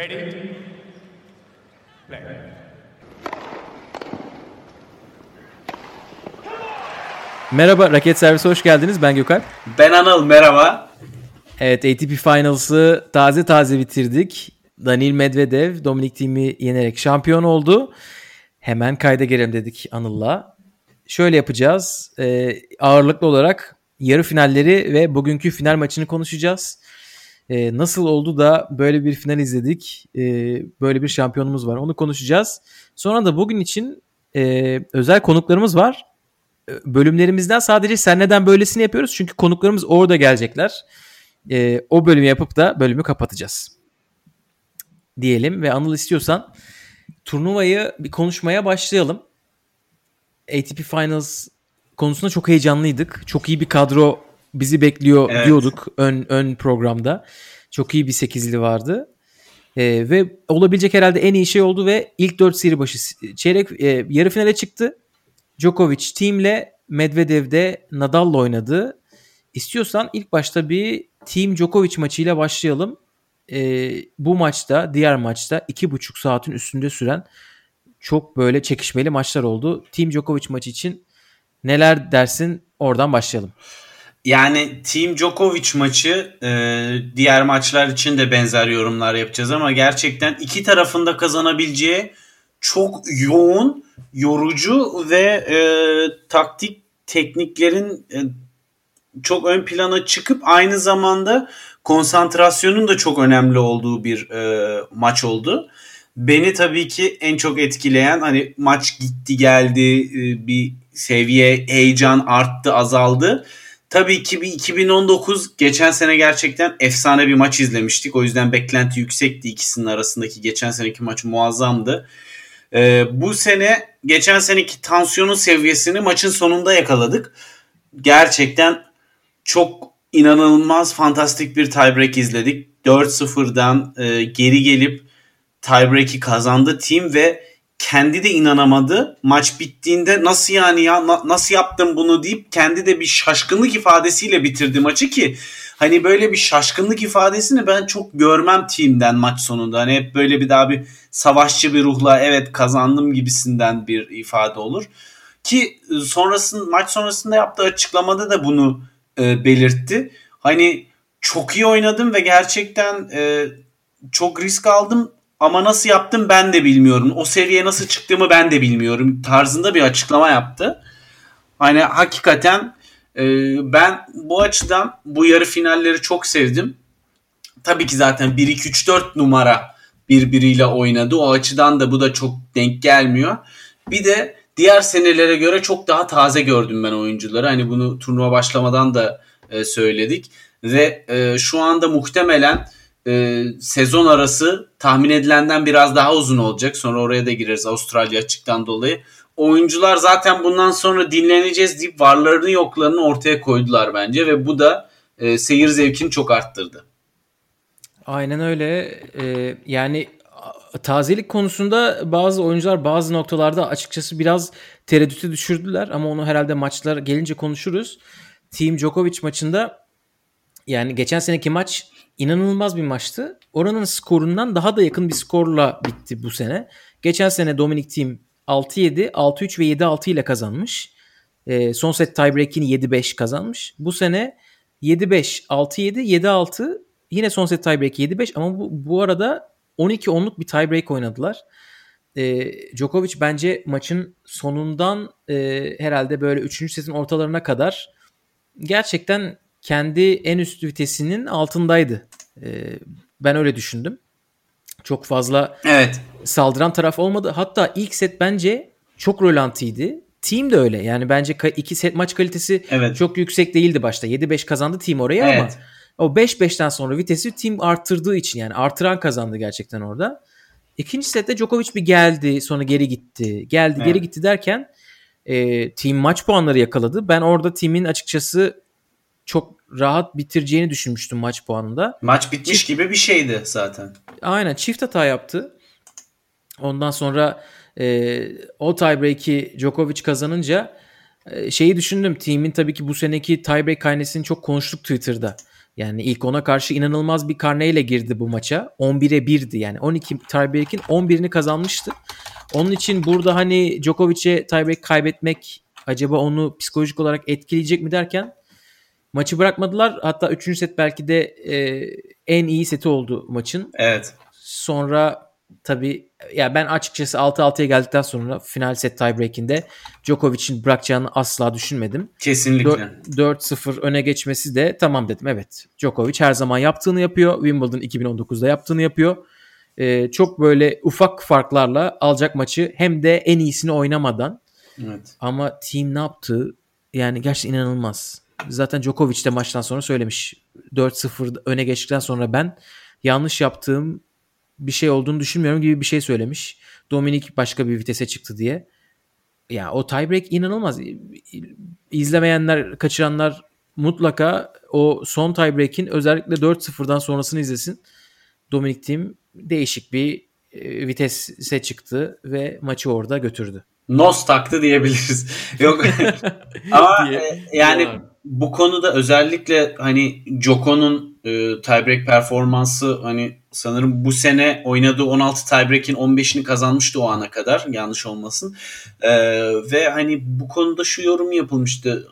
Ready? Play. Merhaba Raket Servisi hoş geldiniz. Ben Gökalp. Ben Anıl merhaba. Evet ATP Finals'ı taze taze bitirdik. Daniil Medvedev Dominik Thiem'i yenerek şampiyon oldu. Hemen kayda gelelim dedik Anıl'la. Şöyle yapacağız. Ee, ağırlıklı olarak yarı finalleri ve bugünkü final maçını konuşacağız. Ee, nasıl oldu da böyle bir final izledik? Ee, böyle bir şampiyonumuz var. Onu konuşacağız. Sonra da bugün için e, özel konuklarımız var. Ee, Bölümlerimizden sadece sen neden böylesini yapıyoruz? Çünkü konuklarımız orada gelecekler. Ee, o bölümü yapıp da bölümü kapatacağız. Diyelim ve Anıl istiyorsan turnuvayı bir konuşmaya başlayalım. ATP Finals konusunda çok heyecanlıydık. Çok iyi bir kadro bizi bekliyor Evet. diyorduk ön ön programda. Çok iyi bir sekizli vardı. Ee, ve olabilecek herhalde en iyi şey oldu ve ilk 4 seri başı çeyrek e, yarı finale çıktı. Djokovic teamle Medvedev de Nadal'la oynadı. İstiyorsan ilk başta bir Team Djokovic maçıyla başlayalım. Ee, bu maçta, diğer maçta 2,5 saatin üstünde süren çok böyle çekişmeli maçlar oldu. Team Djokovic maçı için neler dersin? Oradan başlayalım. Yani Team Djokovic maçı e, diğer maçlar için de benzer yorumlar yapacağız ama gerçekten iki tarafında kazanabileceği çok yoğun, yorucu ve e, taktik tekniklerin e, çok ön plana çıkıp aynı zamanda konsantrasyonun da çok önemli olduğu bir e, maç oldu. Beni tabii ki en çok etkileyen hani maç gitti geldi e, bir seviye heyecan arttı azaldı. Tabii ki bir 2019 geçen sene gerçekten efsane bir maç izlemiştik. O yüzden beklenti yüksekti ikisinin arasındaki geçen seneki maç muazzamdı. Ee, bu sene geçen seneki tansiyonun seviyesini maçın sonunda yakaladık. Gerçekten çok inanılmaz fantastik bir tiebreak izledik. 4-0'dan e, geri gelip tiebreak'i kazandı team ve kendi de inanamadı. Maç bittiğinde nasıl yani ya na- nasıl yaptım bunu deyip kendi de bir şaşkınlık ifadesiyle bitirdi maçı ki hani böyle bir şaşkınlık ifadesini ben çok görmem team'den maç sonunda. Hani hep böyle bir daha bir savaşçı bir ruhla evet kazandım gibisinden bir ifade olur. Ki e, sonrasında maç sonrasında yaptığı açıklamada da bunu e, belirtti. Hani çok iyi oynadım ve gerçekten e, çok risk aldım ama nasıl yaptım ben de bilmiyorum. O seviyeye nasıl çıktığımı ben de bilmiyorum tarzında bir açıklama yaptı. Hani hakikaten e, ben bu açıdan bu yarı finalleri çok sevdim. Tabii ki zaten 1-2-3-4 numara birbiriyle oynadı. O açıdan da bu da çok denk gelmiyor. Bir de diğer senelere göre çok daha taze gördüm ben oyuncuları. Hani bunu turnuva başlamadan da e, söyledik. Ve e, şu anda muhtemelen e, sezon arası tahmin edilenden biraz daha uzun olacak. Sonra oraya da gireriz Avustralya açıktan dolayı. Oyuncular zaten bundan sonra dinleneceğiz deyip varlarını yoklarını ortaya koydular bence ve bu da e, seyir zevkini çok arttırdı. Aynen öyle. Ee, yani tazelik konusunda bazı oyuncular bazı noktalarda açıkçası biraz tereddüte düşürdüler ama onu herhalde maçlar gelince konuşuruz. Team Djokovic maçında yani geçen seneki maç inanılmaz bir maçtı. Oranın skorundan daha da yakın bir skorla bitti bu sene. Geçen sene Dominic Thiem 6-7, 6-3 ve 7-6 ile kazanmış. Ee, son set tiebreak'ini 7-5 kazanmış. Bu sene 7-5, 6-7, 7-6 yine son set tiebreak 7-5 ama bu, bu arada 12-10'luk bir tiebreak oynadılar. Ee, Djokovic bence maçın sonundan e, herhalde böyle 3. setin ortalarına kadar gerçekten kendi en üst vitesinin altındaydı. Ee, ben öyle düşündüm. Çok fazla Evet. saldıran taraf olmadı. Hatta ilk set bence çok rölantiydi. Team de öyle. Yani bence iki set maç kalitesi Evet. çok yüksek değildi başta. 7-5 kazandı team oraya ama Evet. o 5-5'ten sonra vitesi team arttırdığı için yani artıran kazandı gerçekten orada. İkinci sette Djokovic bir geldi sonra geri gitti. Geldi Evet. geri gitti derken e, team maç puanları yakaladı. Ben orada team'in açıkçası çok rahat bitireceğini düşünmüştüm maç puanında. Maç bitmiş gibi bir şeydi zaten. Aynen çift hata yaptı. Ondan sonra e, o tiebreak'i Djokovic kazanınca e, şeyi düşündüm. Team'in tabii ki bu seneki tiebreak karnesini çok konuştuk Twitter'da. Yani ilk ona karşı inanılmaz bir karneyle girdi bu maça. 11'e 1'di yani. 12 tiebreak'in 11'ini kazanmıştı. Onun için burada hani Djokovic'e tiebreak kaybetmek acaba onu psikolojik olarak etkileyecek mi derken maçı bırakmadılar. Hatta 3. set belki de e, en iyi seti oldu maçın. Evet. Sonra tabii ya ben açıkçası 6-6'ya geldikten sonra final set tiebreak'inde Djokovic'in bırakacağını asla düşünmedim. Kesinlikle. 4-0 öne geçmesi de tamam dedim. Evet Djokovic her zaman yaptığını yapıyor. Wimbledon 2019'da yaptığını yapıyor. Ee, çok böyle ufak farklarla alacak maçı hem de en iyisini oynamadan. Evet. Ama team ne yaptı? Yani gerçekten inanılmaz. Zaten Djokovic de maçtan sonra söylemiş. 4-0 öne geçtikten sonra ben yanlış yaptığım bir şey olduğunu düşünmüyorum gibi bir şey söylemiş. Dominik başka bir vitese çıktı diye. Ya o tiebreak inanılmaz. İzlemeyenler, kaçıranlar mutlaka o son tiebreak'in özellikle 4-0'dan sonrasını izlesin. Dominik Thiem değişik bir e, vitese çıktı ve maçı orada götürdü. Nos taktı diyebiliriz. Yok ama Diye- e, yani diyorlar. Bu konuda özellikle hani Joko'nun e, tiebreak performansı hani sanırım bu sene oynadığı 16 tiebreak'in 15'ini kazanmıştı o ana kadar yanlış olmasın. E, ve hani bu konuda şu yorum yapılmıştı.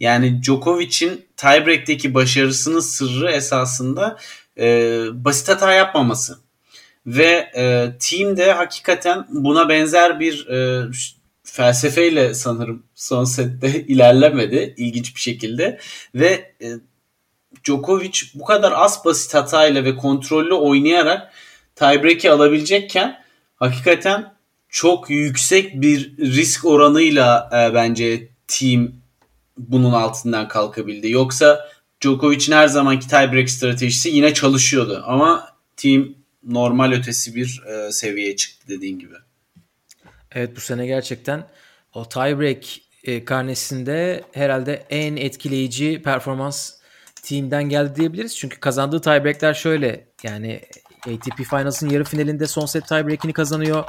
Yani Djokovic'in tiebreak'teki başarısının sırrı esasında e, basit hata yapmaması. Ve e, team de hakikaten buna benzer bir e, felsefeyle sanırım son sette ilerlemedi ilginç bir şekilde ve e, Djokovic bu kadar az basit hatayla ve kontrollü oynayarak tiebreak'i alabilecekken hakikaten çok yüksek bir risk oranıyla e, bence team bunun altından kalkabildi. Yoksa Djokovic'in her zamanki tiebreak stratejisi yine çalışıyordu ama team normal ötesi bir e, seviyeye çıktı dediğin gibi. Evet bu sene gerçekten o tiebreak e, karnesinde herhalde en etkileyici performans team'den geldi diyebiliriz. Çünkü kazandığı tiebreakler şöyle yani ATP Finals'ın yarı finalinde son set tiebreak'ini kazanıyor.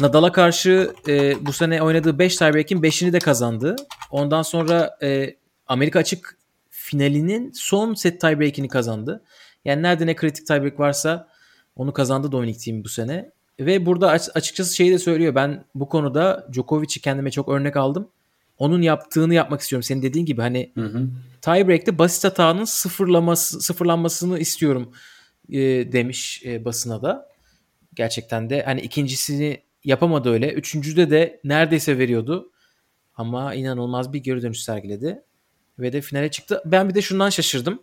Nadal'a karşı e, bu sene oynadığı 5 tiebreak'in 5'ini de kazandı. Ondan sonra e, Amerika açık finalinin son set tiebreak'ini kazandı. Yani nerede ne kritik tiebreak varsa onu kazandı Dominic Thiem bu sene. Ve burada aç- açıkçası şeyi de söylüyor. Ben bu konuda Djokovic'i kendime çok örnek aldım. Onun yaptığını yapmak istiyorum. Senin dediğin gibi hani Hı hı. tiebreak'te basit hatanın sıfırlaması, sıfırlanmasını istiyorum e, demiş e, basına da. Gerçekten de hani ikincisini yapamadı öyle. Üçüncüde de neredeyse veriyordu. Ama inanılmaz bir geri dönüş sergiledi. Ve de finale çıktı. Ben bir de şundan şaşırdım.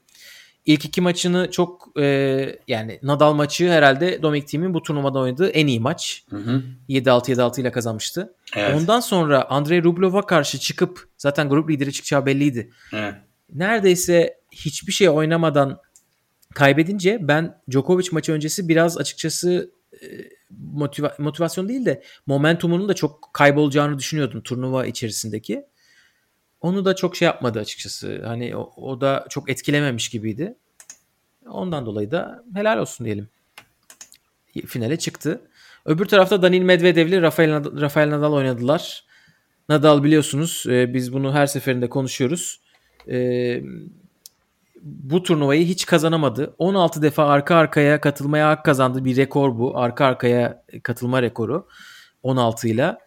İlk iki maçını çok e, yani Nadal maçı herhalde Dominic Thiem'in bu turnuvada oynadığı en iyi maç. Hı hı. 7-6 7-6 ile kazanmıştı. Evet. Ondan sonra Andrei Rublev'a karşı çıkıp zaten grup lideri çıkacağı belliydi evet. neredeyse hiçbir şey oynamadan kaybedince ben Djokovic maçı öncesi biraz açıkçası e, motiva- motivasyon değil de momentumunun da çok kaybolacağını düşünüyordum turnuva içerisindeki. Onu da çok şey yapmadı açıkçası. Hani o, o da çok etkilememiş gibiydi. Ondan dolayı da helal olsun diyelim. Finale çıktı. Öbür tarafta Danil Medvedev ile Rafael, Rafael Nadal oynadılar. Nadal biliyorsunuz e, biz bunu her seferinde konuşuyoruz. E, bu turnuvayı hiç kazanamadı. 16 defa arka arkaya katılmaya hak kazandı. Bir rekor bu. Arka arkaya katılma rekoru. 16 ile.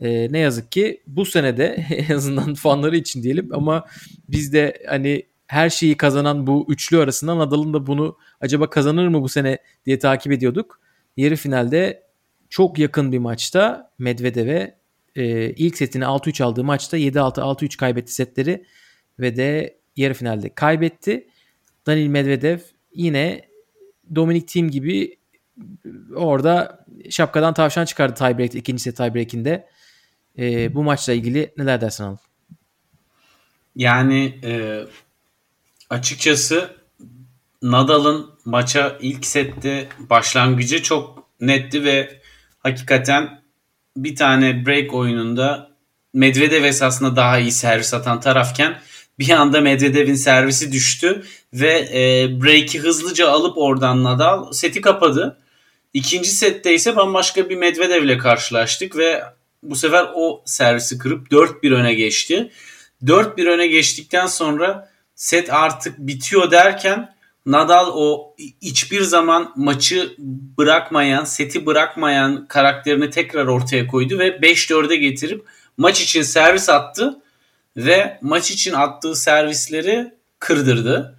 E, ne yazık ki bu senede en azından fanları için diyelim ama biz de hani her şeyi kazanan bu üçlü arasından Nadal'ın da bunu acaba kazanır mı bu sene diye takip ediyorduk. Yarı finalde çok yakın bir maçta Medvedev'e e, ilk setini 6-3 aldığı maçta 7-6 6-3 kaybetti setleri ve de yarı finalde kaybetti. Danil Medvedev yine Dominic Thiem gibi orada şapkadan tavşan çıkardı tiebreak ikinci set tiebreak'inde. E, bu maçla ilgili neler dersin Anıl? Yani e, açıkçası Nadal'ın maça ilk sette başlangıcı çok netti ve hakikaten bir tane break oyununda Medvedev esasında daha iyi servis atan tarafken bir anda Medvedev'in servisi düştü ve e, break'i hızlıca alıp oradan Nadal seti kapadı. İkinci sette ise bambaşka bir Medvedev ile karşılaştık ve bu sefer o servisi kırıp 4-1 öne geçti. 4-1 öne geçtikten sonra set artık bitiyor derken Nadal o hiçbir zaman maçı bırakmayan, seti bırakmayan karakterini tekrar ortaya koydu ve 5-4'e getirip maç için servis attı ve maç için attığı servisleri kırdırdı.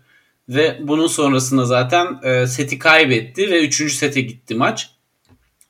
Ve bunun sonrasında zaten e, seti kaybetti ve 3. sete gitti maç.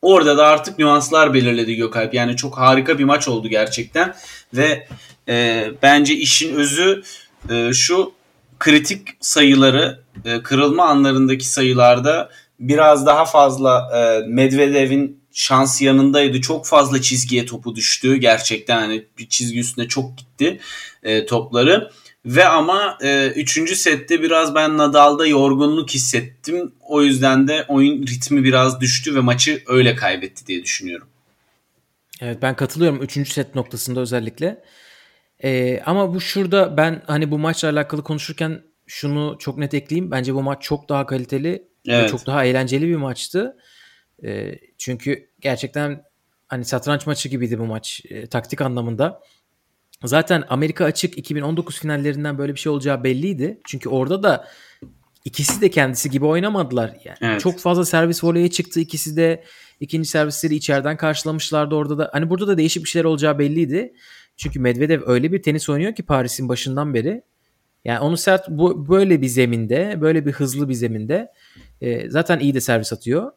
Orada da artık nüanslar belirledi Gökalp. Yani çok harika bir maç oldu gerçekten. Ve e, bence işin özü e, şu kritik sayıları e, kırılma anlarındaki sayılarda biraz daha fazla e, Medvedev'in şans yanındaydı. Çok fazla çizgiye topu düştü. Gerçekten hani bir çizgi üstüne çok gitti e, topları. Ve ama e, üçüncü sette biraz ben Nadal'da yorgunluk hissettim. O yüzden de oyun ritmi biraz düştü ve maçı öyle kaybetti diye düşünüyorum. Evet ben katılıyorum üçüncü set noktasında özellikle. Ee, ama bu şurada ben hani bu maçla alakalı konuşurken şunu çok net ekleyeyim. Bence bu maç çok daha kaliteli evet. ve çok daha eğlenceli bir maçtı. E, çünkü gerçekten hani satranç maçı gibiydi bu maç e, taktik anlamında. Zaten Amerika açık 2019 finallerinden böyle bir şey olacağı belliydi. Çünkü orada da ikisi de kendisi gibi oynamadılar. Yani evet. çok fazla servis voleye çıktı ikisi de. ikinci servisleri içeriden karşılamışlardı orada da. Hani burada da değişik bir şeyler olacağı belliydi. Çünkü Medvedev öyle bir tenis oynuyor ki Paris'in başından beri. Yani onu sert bu böyle bir zeminde, böyle bir hızlı bir zeminde e, zaten iyi de servis atıyor.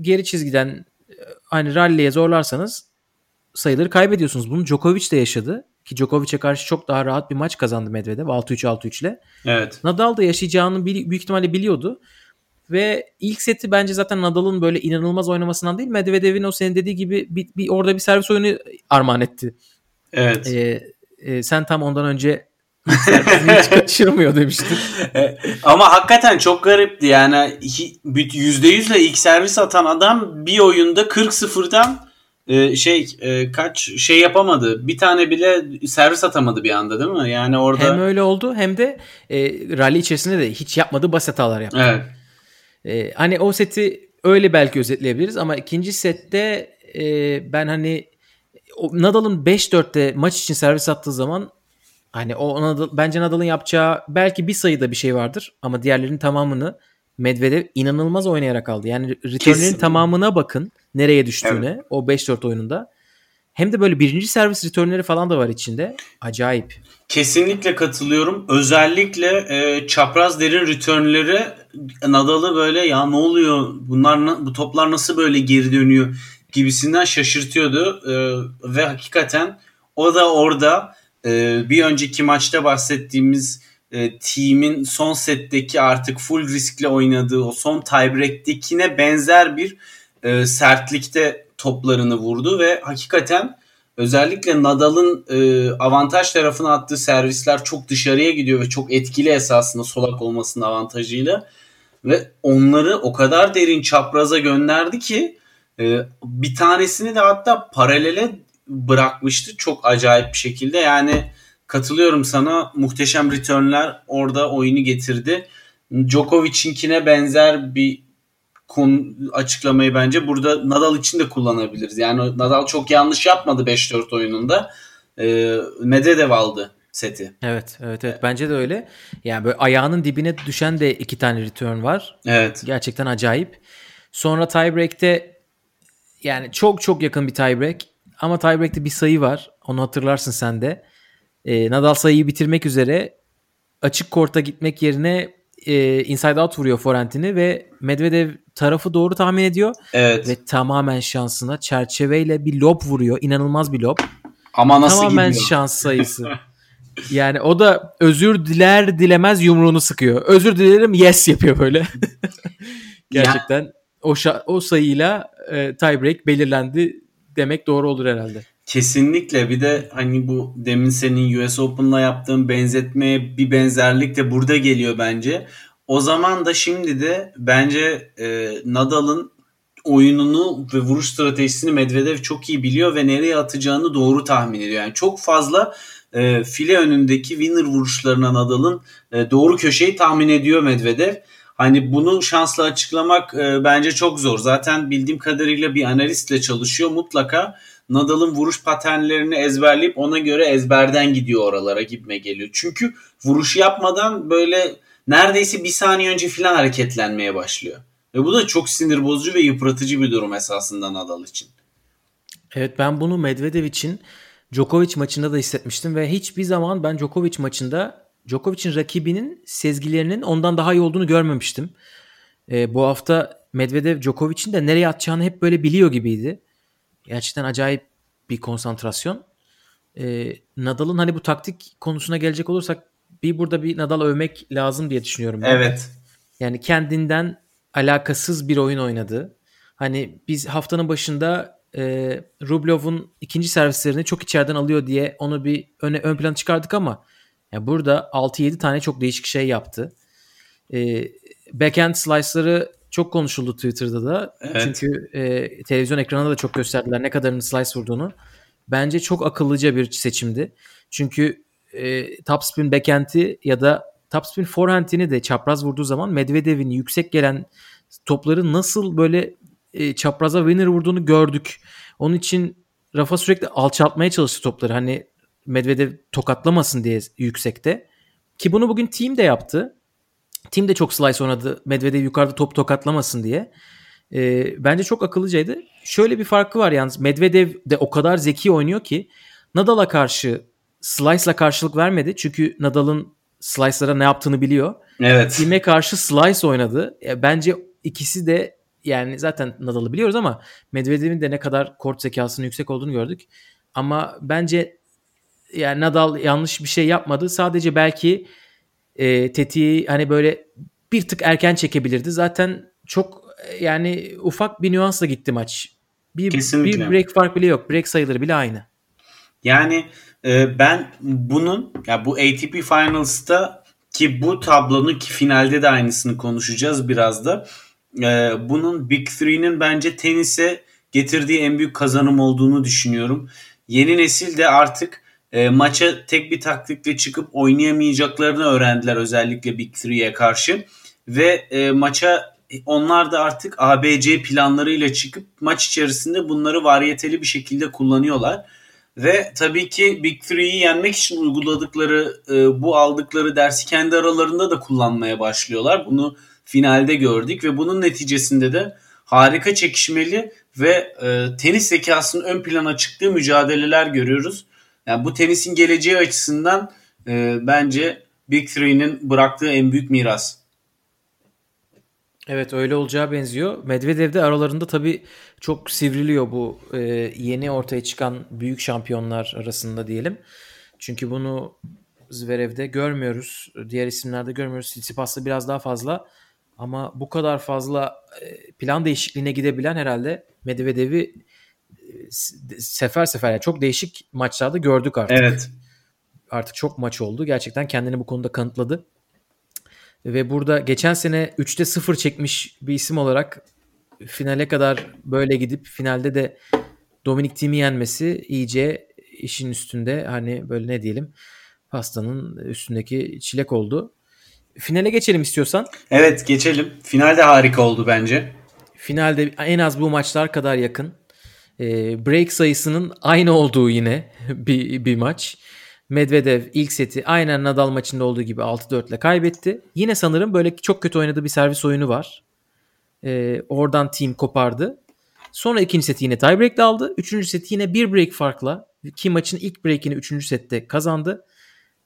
Geri çizgiden e, hani rally'ye zorlarsanız sayıları kaybediyorsunuz. Bunu Djokovic de yaşadı. Ki Djokovic'e karşı çok daha rahat bir maç kazandı Medvedev 6-3 6-3 ile. Evet. Nadal da yaşayacağını büyük ihtimalle biliyordu. Ve ilk seti bence zaten Nadal'ın böyle inanılmaz oynamasından değil Medvedev'in o senin dediği gibi bir, bir orada bir servis oyunu armağan etti. Evet. Ee, e, sen tam ondan önce hiç kaçırmıyor demiştin. E, ama hakikaten çok garipti yani yüzde yüzle ilk servis atan adam bir oyunda 40-0'dan e, şey e, kaç şey yapamadı. Bir tane bile servis atamadı bir anda değil mi? Yani orada hem öyle oldu hem de e, rally içerisinde de hiç yapmadığı basit hatalar yaptı. Evet. E, hani o seti öyle belki özetleyebiliriz ama ikinci sette e, ben hani Nadal'ın 5-4'te maç için servis attığı zaman Hani o Nadal, bence Nadal'ın yapacağı belki bir sayıda bir şey vardır ama diğerlerinin tamamını Medvedev inanılmaz oynayarak aldı. Yani returnlerin tamamına bakın nereye düştüğüne evet. o 5-4 oyununda. Hem de böyle birinci servis returnleri falan da var içinde. Acayip. Kesinlikle katılıyorum. Özellikle e, çapraz derin returnleri Nadal'ı böyle ya ne oluyor bunlar bu toplar nasıl böyle geri dönüyor gibisinden şaşırtıyordu. E, ve hakikaten o da orada e, bir önceki maçta bahsettiğimiz e, team'in son setteki artık full riskle oynadığı o son tiebreak'tekine benzer bir e, sertlikte toplarını vurdu ve hakikaten özellikle Nadal'ın e, avantaj tarafına attığı servisler çok dışarıya gidiyor ve çok etkili esasında solak olmasının avantajıyla ve onları o kadar derin çapraza gönderdi ki e, bir tanesini de hatta paralele bırakmıştı çok acayip bir şekilde. Yani katılıyorum sana muhteşem returnler orada oyunu getirdi. Djokovic'inkine benzer bir konu açıklamayı bence burada Nadal için de kullanabiliriz. Yani Nadal çok yanlış yapmadı 5-4 oyununda. Ee, Medvedev aldı seti. Evet, evet, evet. Bence de öyle. Yani böyle ayağının dibine düşen de iki tane return var. Evet. Gerçekten acayip. Sonra tiebreak'te yani çok çok yakın bir tiebreak. Ama tiebreak'te bir sayı var. Onu hatırlarsın sen de. E, Nadal sayıyı bitirmek üzere açık korta gitmek yerine e, inside out vuruyor forentini ve Medvedev tarafı doğru tahmin ediyor. Evet. Ve tamamen şansına çerçeveyle bir lob vuruyor. İnanılmaz bir lob. Ama nasıl Tamamen gidiyor? şans sayısı. yani o da özür diler dilemez yumruğunu sıkıyor. Özür dilerim yes yapıyor böyle. Gerçekten ya. o o sayıyla e, tiebreak belirlendi demek doğru olur herhalde. Kesinlikle bir de hani bu demin senin US Open'la yaptığın benzetmeye bir benzerlik de burada geliyor bence. O zaman da şimdi de bence e, Nadal'ın oyununu ve vuruş stratejisini Medvedev çok iyi biliyor ve nereye atacağını doğru tahmin ediyor. Yani çok fazla e, file önündeki winner vuruşlarına Nadal'ın e, doğru köşeyi tahmin ediyor Medvedev. Hani bunu şansla açıklamak e, bence çok zor. Zaten bildiğim kadarıyla bir analistle çalışıyor. Mutlaka Nadal'ın vuruş paternlerini ezberleyip ona göre ezberden gidiyor oralara gitme geliyor. Çünkü vuruşu yapmadan böyle neredeyse bir saniye önce falan hareketlenmeye başlıyor. Ve bu da çok sinir bozucu ve yıpratıcı bir durum esasında Nadal için. Evet ben bunu Medvedev için Djokovic maçında da hissetmiştim ve hiçbir zaman ben Djokovic maçında Djokovic'in rakibinin sezgilerinin ondan daha iyi olduğunu görmemiştim. Ee, bu hafta Medvedev Djokovic'in de nereye atacağını hep böyle biliyor gibiydi. Gerçekten acayip bir konsantrasyon. Ee, Nadal'ın hani bu taktik konusuna gelecek olursak bir burada bir Nadal övmek lazım diye düşünüyorum. Ben. Evet. Yani kendinden alakasız bir oyun oynadı. Hani biz haftanın başında e, Rublev'un ikinci servislerini çok içeriden alıyor diye onu bir öne, ön plana çıkardık ama yani burada 6-7 tane çok değişik şey yaptı. E, backhand slice'ları çok konuşuldu Twitter'da da. Evet. Çünkü e, televizyon ekranında da çok gösterdiler ne kadarını slice vurduğunu. Bence çok akıllıca bir seçimdi. Çünkü e, topspin backhand'i ya da topspin forehand'ini de çapraz vurduğu zaman Medvedev'in yüksek gelen topları nasıl böyle e, çapraza winner vurduğunu gördük. Onun için Rafa sürekli alçaltmaya çalıştı topları. Hani Medvedev tokatlamasın diye yüksekte. Ki bunu bugün team de yaptı. Team de çok slice oynadı. Medvedev yukarıda top tokatlamasın diye. E, bence çok akıllıcaydı. Şöyle bir farkı var yalnız. Medvedev de o kadar zeki oynuyor ki Nadal'a karşı slice'la karşılık vermedi. Çünkü Nadal'ın slice'lara ne yaptığını biliyor. Evet. Team'e karşı slice oynadı. E, bence ikisi de yani zaten Nadal'ı biliyoruz ama Medvedev'in de ne kadar kort zekasının yüksek olduğunu gördük. Ama bence yani Nadal yanlış bir şey yapmadı. Sadece belki e, tetiği hani böyle bir tık erken çekebilirdi. Zaten çok e, yani ufak bir nüansla gitti maç. Bir, Kesinlikle. bir break fark bile yok. Break sayıları bile aynı. Yani e, ben bunun ya bu ATP Finals'ta ki bu tablonun ki finalde de aynısını konuşacağız biraz da. E, bunun Big Three'nin bence tenise getirdiği en büyük kazanım olduğunu düşünüyorum. Yeni nesil de artık e, maça tek bir taktikle çıkıp oynayamayacaklarını öğrendiler özellikle Big Three'ye karşı. Ve e, maça onlar da artık ABC planlarıyla çıkıp maç içerisinde bunları varyeteli bir şekilde kullanıyorlar. Ve tabii ki Big Three'yi yenmek için uyguladıkları e, bu aldıkları dersi kendi aralarında da kullanmaya başlıyorlar. Bunu finalde gördük ve bunun neticesinde de harika çekişmeli ve e, tenis zekasının ön plana çıktığı mücadeleler görüyoruz. Yani bu tenisin geleceği açısından e, bence Big Three'nin bıraktığı en büyük miras. Evet öyle olacağı benziyor. Medvedev de aralarında tabii çok sivriliyor bu e, yeni ortaya çıkan büyük şampiyonlar arasında diyelim. Çünkü bunu Zverev'de görmüyoruz. Diğer isimlerde görmüyoruz. Tsitsipas'ta biraz daha fazla. Ama bu kadar fazla e, plan değişikliğine gidebilen herhalde Medvedev'i sefer sefer yani çok değişik maçlarda gördük artık. Evet. Artık çok maç oldu. Gerçekten kendini bu konuda kanıtladı. Ve burada geçen sene 3'te 0 çekmiş bir isim olarak finale kadar böyle gidip finalde de Dominik Thiem'i yenmesi iyice işin üstünde hani böyle ne diyelim pastanın üstündeki çilek oldu. Finale geçelim istiyorsan. Evet geçelim. Finalde harika oldu bence. Finalde en az bu maçlar kadar yakın. E, break sayısının aynı olduğu yine bir, bir maç. Medvedev ilk seti aynen Nadal maçında olduğu gibi 6-4 ile kaybetti. Yine sanırım böyle çok kötü oynadığı bir servis oyunu var. Ee, oradan team kopardı. Sonra ikinci seti yine tiebreak'le aldı. Üçüncü seti yine bir break farkla ki maçın ilk break'ini üçüncü sette kazandı.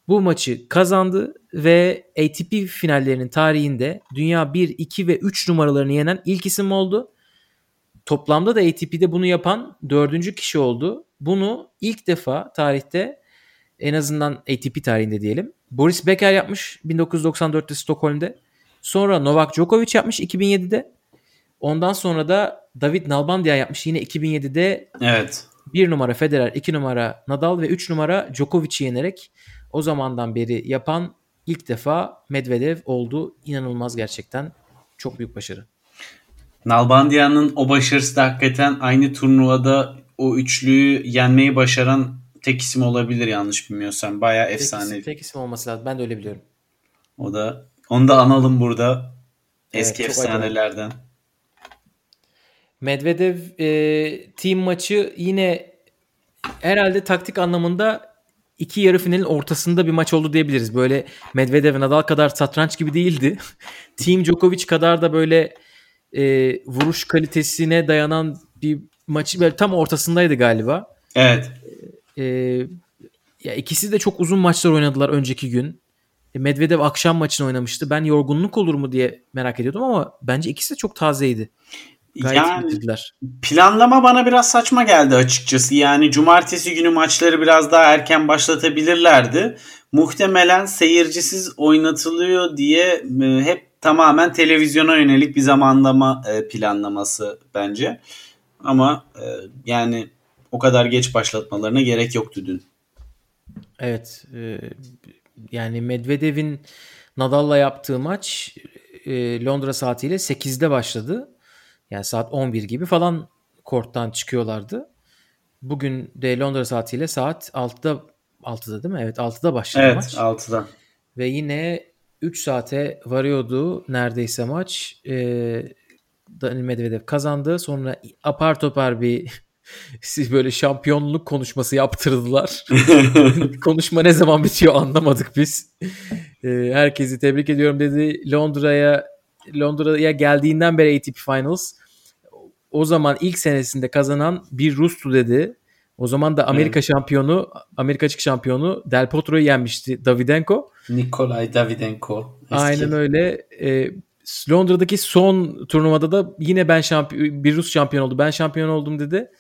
Bu maçı kazandı ve ATP finallerinin tarihinde dünya 1, 2 ve 3 numaralarını yenen ilk isim oldu. Toplamda da ATP'de bunu yapan dördüncü kişi oldu. Bunu ilk defa tarihte en azından ATP tarihinde diyelim. Boris Becker yapmış 1994'te Stockholm'de. Sonra Novak Djokovic yapmış 2007'de. Ondan sonra da David Nalbandian yapmış yine 2007'de. Evet. 1 numara Federer, 2 numara Nadal ve 3 numara Djokovic'i yenerek o zamandan beri yapan ilk defa Medvedev oldu. İnanılmaz gerçekten. Çok büyük başarı. Nalbandian'ın o başarısı da hakikaten aynı turnuvada o üçlüyü yenmeyi başaran tek isim olabilir yanlış bilmiyorsam. Bayağı Tek efsane. isim, tek isim olması lazım. Ben de öyle biliyorum. O da onu da analım burada. Evet, Eski çok efsanelerden. Medvedev e, team maçı yine herhalde taktik anlamında iki yarı finalin ortasında bir maç oldu diyebiliriz. Böyle Medvedev Nadal kadar satranç gibi değildi. Team Djokovic kadar da böyle e, vuruş kalitesine dayanan bir maçı böyle tam ortasındaydı galiba. Evet. E, ya ikisi de çok uzun maçlar oynadılar önceki gün. E, Medvedev akşam maçını oynamıştı. Ben yorgunluk olur mu diye merak ediyordum ama bence ikisi de çok tazeydi. Gayet yani, bitirdiler. Planlama bana biraz saçma geldi açıkçası. Yani cumartesi günü maçları biraz daha erken başlatabilirlerdi. Muhtemelen seyircisiz oynatılıyor diye e, hep tamamen televizyona yönelik bir zamanlama e, planlaması bence. Ama e, yani o kadar geç başlatmalarına gerek yoktu dün. Evet. Yani Medvedev'in Nadal'la yaptığı maç Londra saatiyle 8'de başladı. Yani saat 11 gibi falan korttan çıkıyorlardı. Bugün de Londra saatiyle saat 6'da 6'da değil mi? Evet 6'da başladı evet, maç. Evet 6'da. Ve yine 3 saate varıyordu neredeyse maç. Ee, Daniil Medvedev kazandı. Sonra apar topar bir siz böyle şampiyonluk konuşması yaptırdılar. Konuşma ne zaman bitiyor anlamadık biz. Ee, herkesi tebrik ediyorum dedi. Londra'ya Londra'ya geldiğinden beri ATP Finals o zaman ilk senesinde kazanan bir Rus'tu dedi. O zaman da Amerika evet. şampiyonu, Amerika açık şampiyonu Del Potro'yu yenmişti Davidenko. Nikolay Davidenko. Eski. Aynen öyle. Ee, Londra'daki son turnuvada da yine ben şampiyon, bir Rus şampiyon oldu. Ben şampiyon oldum dedi.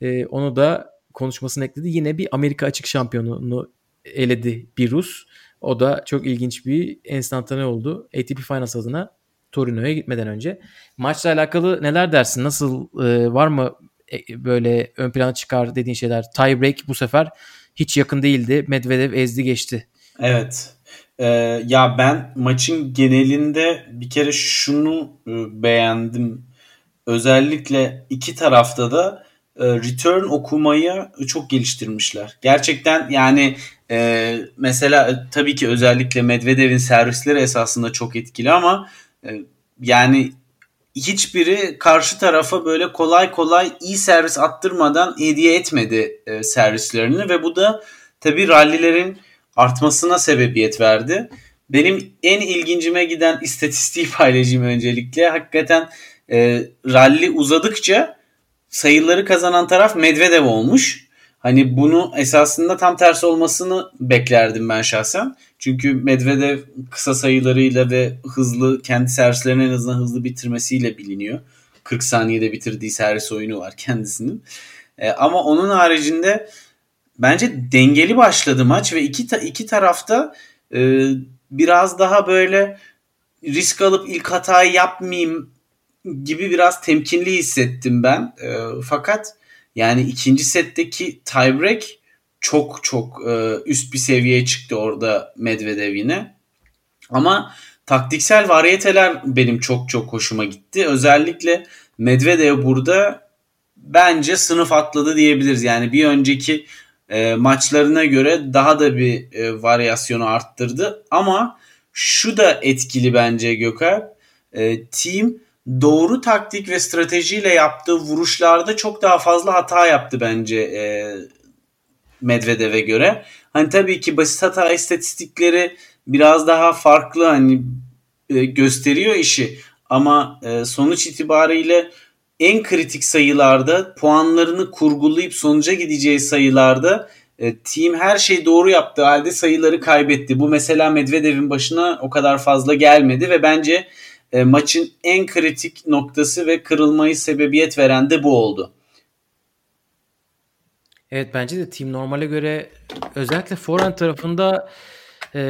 Ee, onu da konuşmasına ekledi. Yine bir Amerika açık şampiyonunu eledi bir Rus. O da çok ilginç bir enstantane oldu. ATP Finals adına Torino'ya gitmeden önce. Maçla alakalı neler dersin? Nasıl e, var mı e, böyle ön plana çıkar dediğin şeyler? Tie break bu sefer hiç yakın değildi. Medvedev ezdi geçti. Evet. Ee, ya ben maçın genelinde bir kere şunu e, beğendim. Özellikle iki tarafta da e, return okumayı çok geliştirmişler. Gerçekten yani e, mesela e, tabii ki özellikle Medvedev'in servisleri esasında çok etkili ama e, yani hiçbiri karşı tarafa böyle kolay kolay iyi servis attırmadan hediye etmedi e, servislerini ve bu da tabii rallilerin artmasına sebebiyet verdi. Benim en ilgincime giden istatistiği paylaşayım öncelikle. Hakikaten e, ralli uzadıkça sayıları kazanan taraf Medvedev olmuş. Hani bunu esasında tam tersi olmasını beklerdim ben şahsen. Çünkü Medvedev kısa sayılarıyla ve hızlı kendi servislerini en azından hızlı bitirmesiyle biliniyor. 40 saniyede bitirdiği servis oyunu var kendisinin. E, ama onun haricinde bence dengeli başladı maç ve iki, ta, iki tarafta e, biraz daha böyle risk alıp ilk hatayı yapmayayım gibi biraz temkinli hissettim ben. E, fakat yani ikinci setteki tiebreak çok çok e, üst bir seviyeye çıktı orada Medvedev yine. Ama taktiksel varyeteler benim çok çok hoşuma gitti. Özellikle Medvedev burada bence sınıf atladı diyebiliriz. Yani bir önceki e, maçlarına göre daha da bir e, varyasyonu arttırdı. Ama şu da etkili bence Gökalp. E, team doğru taktik ve stratejiyle yaptığı vuruşlarda çok daha fazla hata yaptı bence e, Medvedev'e göre. Hani tabii ki basit hata istatistikleri biraz daha farklı hani e, gösteriyor işi ama e, sonuç itibariyle en kritik sayılarda puanlarını kurgulayıp sonuca gideceği sayılarda e, team her şeyi doğru yaptığı halde sayıları kaybetti. Bu mesela Medvedev'in başına o kadar fazla gelmedi ve bence e, maçın en kritik noktası ve kırılmayı sebebiyet veren de bu oldu. Evet bence de team normale göre özellikle forehand tarafında e,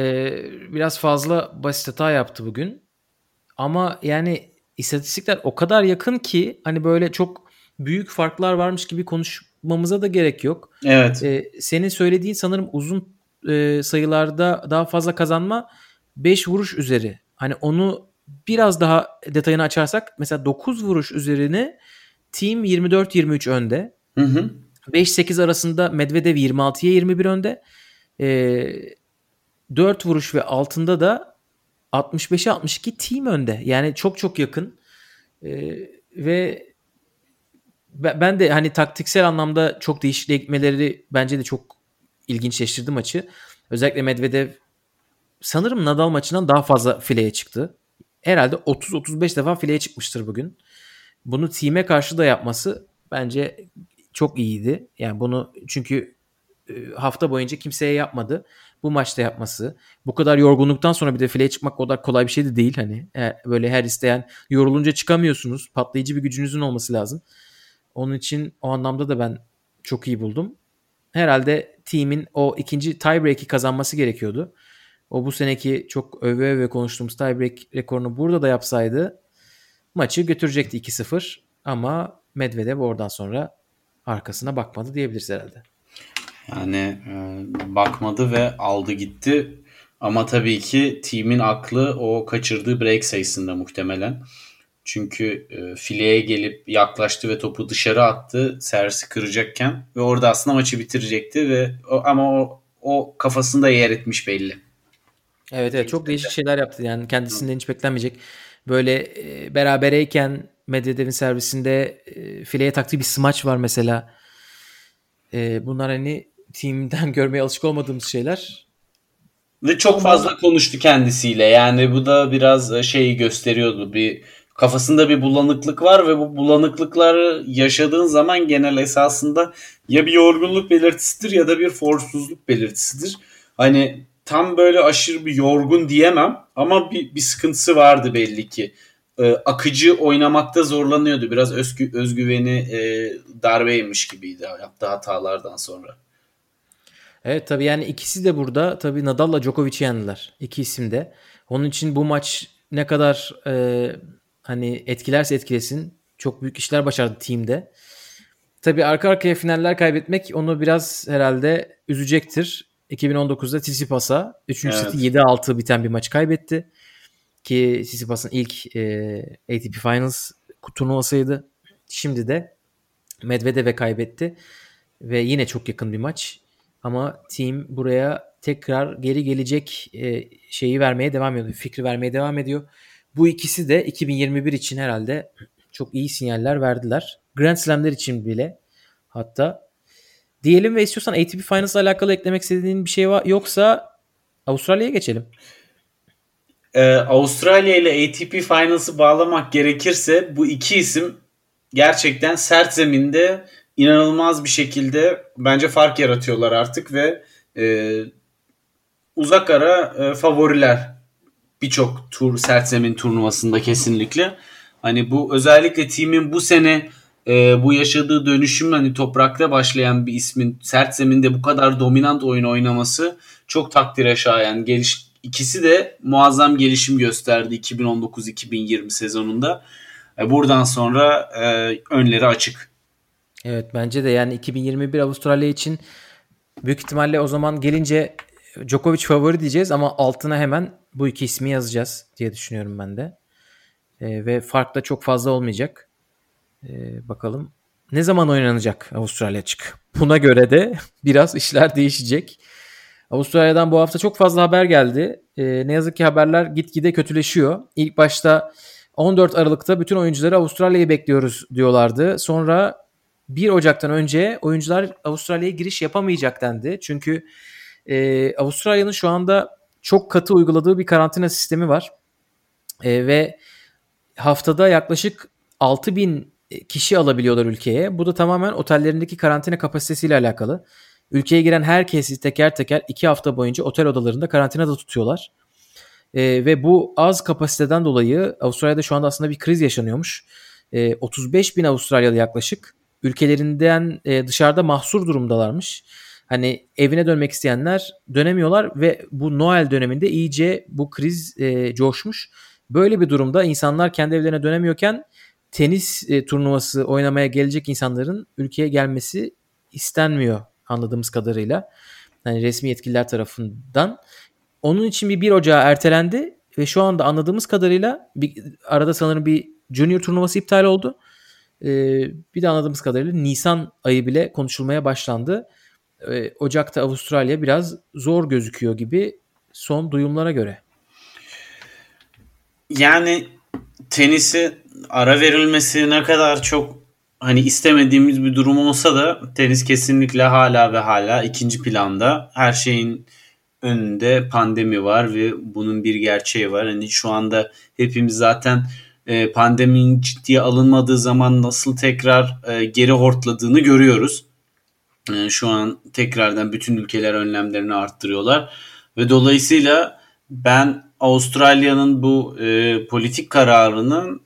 biraz fazla basit hata yaptı bugün. Ama yani istatistikler o kadar yakın ki hani böyle çok büyük farklar varmış gibi konuşmamıza da gerek yok. Evet. E, senin söylediğin sanırım uzun e, sayılarda daha fazla kazanma 5 vuruş üzeri. Hani onu biraz daha detayını açarsak mesela 9 vuruş üzerine team 24-23 önde. Hı hı. 5-8 arasında Medvedev 26'ya 21 önde. E, ee, 4 vuruş ve altında da 65'e 62 team önde. Yani çok çok yakın. E, ve ben de hani taktiksel anlamda çok değişikliğe gitmeleri bence de çok ilginçleştirdi maçı. Özellikle Medvedev sanırım Nadal maçından daha fazla fileye çıktı. Herhalde 30-35 defa fileye çıkmıştır bugün. Bunu team'e karşı da yapması bence çok iyiydi. Yani bunu çünkü e, hafta boyunca kimseye yapmadı. Bu maçta yapması. Bu kadar yorgunluktan sonra bir de fileye çıkmak o kadar kolay bir şey de değil hani. Böyle her isteyen yorulunca çıkamıyorsunuz. Patlayıcı bir gücünüzün olması lazım. Onun için o anlamda da ben çok iyi buldum. Herhalde team'in o ikinci tiebreak'i kazanması gerekiyordu. O bu seneki çok öve öve konuştuğumuz tiebreak rekorunu burada da yapsaydı maçı götürecekti 2-0 ama Medvedev oradan sonra arkasına bakmadı diyebiliriz herhalde. Yani e, bakmadı ve aldı gitti. Ama tabii ki team'in aklı o kaçırdığı break sayısında muhtemelen. Çünkü e, fileye gelip yaklaştı ve topu dışarı attı servisi kıracakken ve orada aslında maçı bitirecekti ve o, ama o, o kafasında yer etmiş belli. Evet evet çok değişik şeyler yaptı yani kendisinden hiç beklenmeyecek. Böyle e, berabereyken Medvedev'in servisinde e, fileye taktığı bir smaç var mesela. E, bunlar hani team'den görmeye alışık olmadığımız şeyler. Ve çok fazla konuştu kendisiyle. Yani bu da biraz e, şeyi gösteriyordu. Bir kafasında bir bulanıklık var ve bu bulanıklıkları yaşadığın zaman genel esasında ya bir yorgunluk belirtisidir ya da bir forsuzluk belirtisidir. Hani tam böyle aşırı bir yorgun diyemem ama bir, bir sıkıntısı vardı belli ki. Ee, akıcı oynamakta zorlanıyordu. Biraz özgü, özgüveni e, darbeymiş gibiydi yaptığı hatalardan sonra. Evet tabii yani ikisi de burada tabii Nadal'la Djokovic'i yendiler. İki isim de. Onun için bu maç ne kadar e, hani etkilerse etkilesin çok büyük işler başardı team'de. Tabii arka arkaya finaller kaybetmek onu biraz herhalde üzecektir. 2019'da Tsitsipas'a 3. evet. seti 7-6 biten bir maç kaybetti. Ki Tsitsipas'ın ilk e, ATP Finals turnuvasıydı. Şimdi de Medvedev'e kaybetti. Ve yine çok yakın bir maç. Ama team buraya tekrar geri gelecek e, şeyi vermeye devam ediyor. Fikri vermeye devam ediyor. Bu ikisi de 2021 için herhalde çok iyi sinyaller verdiler. Grand Slam'ler için bile hatta. Diyelim ve istiyorsan ATP Finals alakalı eklemek istediğin bir şey var yoksa Avustralya'ya geçelim. Ee, Avustralya ile ATP Finals'ı bağlamak gerekirse bu iki isim gerçekten sert zeminde inanılmaz bir şekilde bence fark yaratıyorlar artık ve e, uzak ara e, favoriler birçok tur sert zemin turnuvasında kesinlikle. Hani bu özellikle timin bu sene e, bu yaşadığı dönüşüm hani toprakta başlayan bir ismin sert zeminde bu kadar dominant oyun oynaması çok takdire şayan. Geliş, ikisi de muazzam gelişim gösterdi 2019-2020 sezonunda. E, buradan sonra e, önleri açık. Evet bence de yani 2021 Avustralya için büyük ihtimalle o zaman gelince Djokovic favori diyeceğiz ama altına hemen bu iki ismi yazacağız diye düşünüyorum ben de. E, ve fark da çok fazla olmayacak. E, bakalım ne zaman oynanacak Avustralya açık. Buna göre de biraz işler değişecek. Avustralya'dan bu hafta çok fazla haber geldi. E, ne yazık ki haberler gitgide kötüleşiyor. İlk başta 14 Aralık'ta bütün oyuncuları Avustralya'yı bekliyoruz diyorlardı. Sonra 1 Ocak'tan önce oyuncular Avustralya'ya giriş yapamayacak dendi. Çünkü e, Avustralya'nın şu anda çok katı uyguladığı bir karantina sistemi var. E, ve haftada yaklaşık 6000 kişi alabiliyorlar ülkeye. Bu da tamamen otellerindeki karantina kapasitesiyle alakalı. Ülkeye giren herkesi teker teker 2 hafta boyunca otel odalarında karantinada tutuyorlar. E, ve bu az kapasiteden dolayı Avustralya'da şu anda aslında bir kriz yaşanıyormuş. E, 35 bin Avustralyalı yaklaşık ülkelerinden e, dışarıda mahsur durumdalarmış. Hani evine dönmek isteyenler dönemiyorlar ve bu Noel döneminde iyice bu kriz e, coşmuş. Böyle bir durumda insanlar kendi evlerine dönemiyorken tenis e, turnuvası oynamaya gelecek insanların ülkeye gelmesi istenmiyor anladığımız kadarıyla. Yani resmi yetkililer tarafından. Onun için bir 1 Ocağı ertelendi ve şu anda anladığımız kadarıyla bir, arada sanırım bir junior turnuvası iptal oldu. Ee, bir de anladığımız kadarıyla Nisan ayı bile konuşulmaya başlandı. Ee, Ocak'ta Avustralya biraz zor gözüküyor gibi son duyumlara göre. Yani tenisi ara verilmesi ne kadar çok hani istemediğimiz bir durum olsa da tenis kesinlikle hala ve hala ikinci planda. Her şeyin önünde pandemi var ve bunun bir gerçeği var. Hani şu anda hepimiz zaten e, pandeminin ciddiye alınmadığı zaman nasıl tekrar e, geri hortladığını görüyoruz. E, şu an tekrardan bütün ülkeler önlemlerini arttırıyorlar ve dolayısıyla ben Avustralya'nın bu e, politik kararının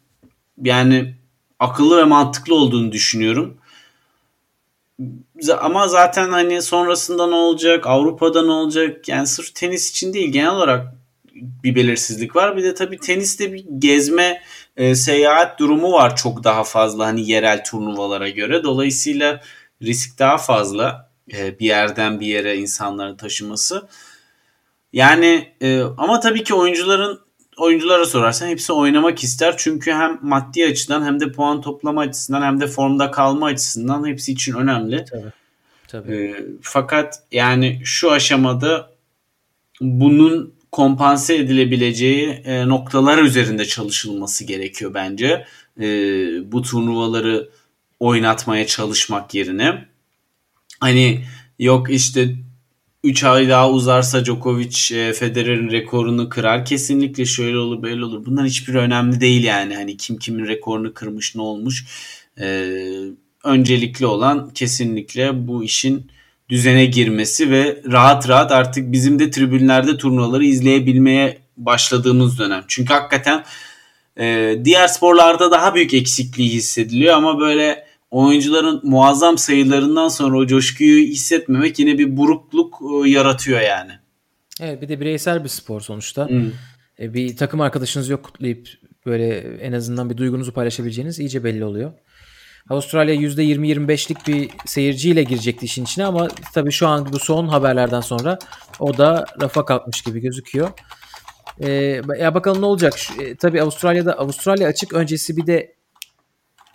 yani akıllı ve mantıklı olduğunu düşünüyorum. Ama zaten hani sonrasında ne olacak, Avrupa'da ne olacak? Yani sırf tenis için değil genel olarak bir belirsizlik var. Bir de tabii teniste bir gezme, e, seyahat durumu var çok daha fazla hani yerel turnuvalara göre. Dolayısıyla risk daha fazla e, bir yerden bir yere insanların taşıması. Yani e, ama tabii ki oyuncuların oyunculara sorarsan hepsi oynamak ister. Çünkü hem maddi açıdan hem de puan toplama açısından hem de formda kalma açısından hepsi için önemli. Tabii. Tabii. E, fakat yani şu aşamada bunun kompanse edilebileceği e, noktalar üzerinde çalışılması gerekiyor bence. E, bu turnuvaları oynatmaya çalışmak yerine. Hani yok işte 3 ay daha uzarsa Djokovic e, Federer'in rekorunu kırar. Kesinlikle şöyle olur böyle olur. Bunlar hiçbir önemli değil yani. Hani kim kimin rekorunu kırmış ne olmuş. Ee, öncelikli olan kesinlikle bu işin düzene girmesi ve rahat rahat artık bizim de tribünlerde turnuvaları izleyebilmeye başladığımız dönem. Çünkü hakikaten e, diğer sporlarda daha büyük eksikliği hissediliyor ama böyle oyuncuların muazzam sayılarından sonra o coşkuyu hissetmemek yine bir burukluk e, yaratıyor yani. Evet bir de bireysel bir spor sonuçta. Hmm. E, bir takım arkadaşınız yok kutlayıp böyle en azından bir duygunuzu paylaşabileceğiniz iyice belli oluyor. Avustralya %20-25'lik bir seyirciyle girecekti işin içine ama tabii şu an bu son haberlerden sonra o da rafa kalkmış gibi gözüküyor. E, ya bakalım ne olacak. Şu, e, tabii Avustralya'da Avustralya açık öncesi bir de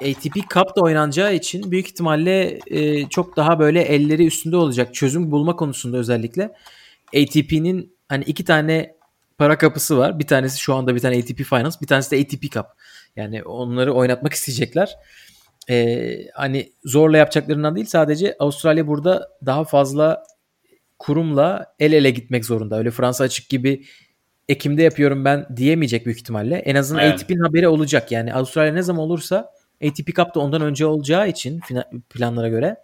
ATP Cup da oynanacağı için büyük ihtimalle e, çok daha böyle elleri üstünde olacak çözüm bulma konusunda özellikle. ATP'nin hani iki tane para kapısı var. Bir tanesi şu anda bir tane ATP Finals, bir tanesi de ATP Cup. Yani onları oynatmak isteyecekler. Ee, hani zorla yapacaklarından değil sadece Avustralya burada daha fazla kurumla el ele gitmek zorunda. Öyle Fransa açık gibi Ekim'de yapıyorum ben diyemeyecek büyük ihtimalle. En azından evet. ATP'nin haberi olacak. Yani Avustralya ne zaman olursa ATP Cup da ondan önce olacağı için planlara göre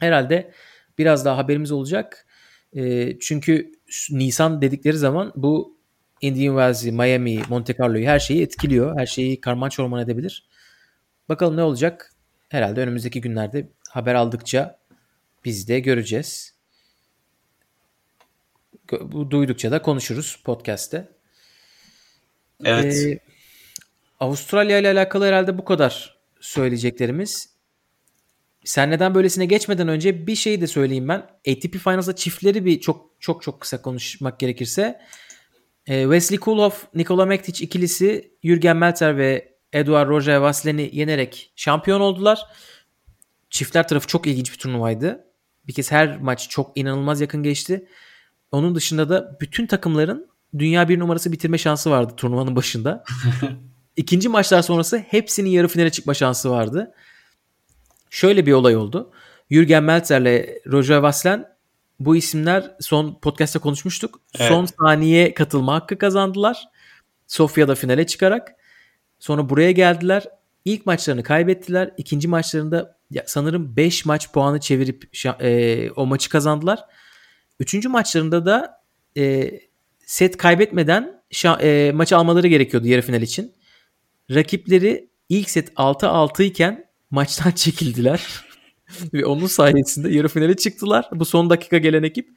herhalde biraz daha haberimiz olacak. E, çünkü Nisan dedikleri zaman bu Indian Wells'i, Miami, Monte Carlo'yu her şeyi etkiliyor. Her şeyi karman çorman edebilir. Bakalım ne olacak? Herhalde önümüzdeki günlerde haber aldıkça biz de göreceğiz. Bu duydukça da konuşuruz podcast'te. Evet. Ee, Avustralya ile alakalı herhalde bu kadar söyleyeceklerimiz. Sen neden böylesine geçmeden önce bir şey de söyleyeyim ben. ATP Finals'da çiftleri bir çok çok çok kısa konuşmak gerekirse. E, Wesley Kulhoff, Nikola Mektic ikilisi Jürgen Melzer ve Eduard Roger Vaslen'i yenerek şampiyon oldular. Çiftler tarafı çok ilginç bir turnuvaydı. Bir kez her maç çok inanılmaz yakın geçti. Onun dışında da bütün takımların dünya bir numarası bitirme şansı vardı turnuvanın başında. İkinci maçlar sonrası hepsinin yarı finale çıkma şansı vardı. Şöyle bir olay oldu. Jürgen Meltzer ile Roger Vaslen bu isimler son podcast'ta konuşmuştuk. Evet. Son saniye katılma hakkı kazandılar. Sofya'da finale çıkarak. Sonra buraya geldiler. İlk maçlarını kaybettiler. İkinci maçlarında sanırım 5 maç puanı çevirip e, o maçı kazandılar. Üçüncü maçlarında da e, set kaybetmeden e, maçı almaları gerekiyordu yarı final için. Rakipleri ilk set 6-6 iken maçtan çekildiler. Ve onun sayesinde yarı finale çıktılar. Bu son dakika gelen ekip.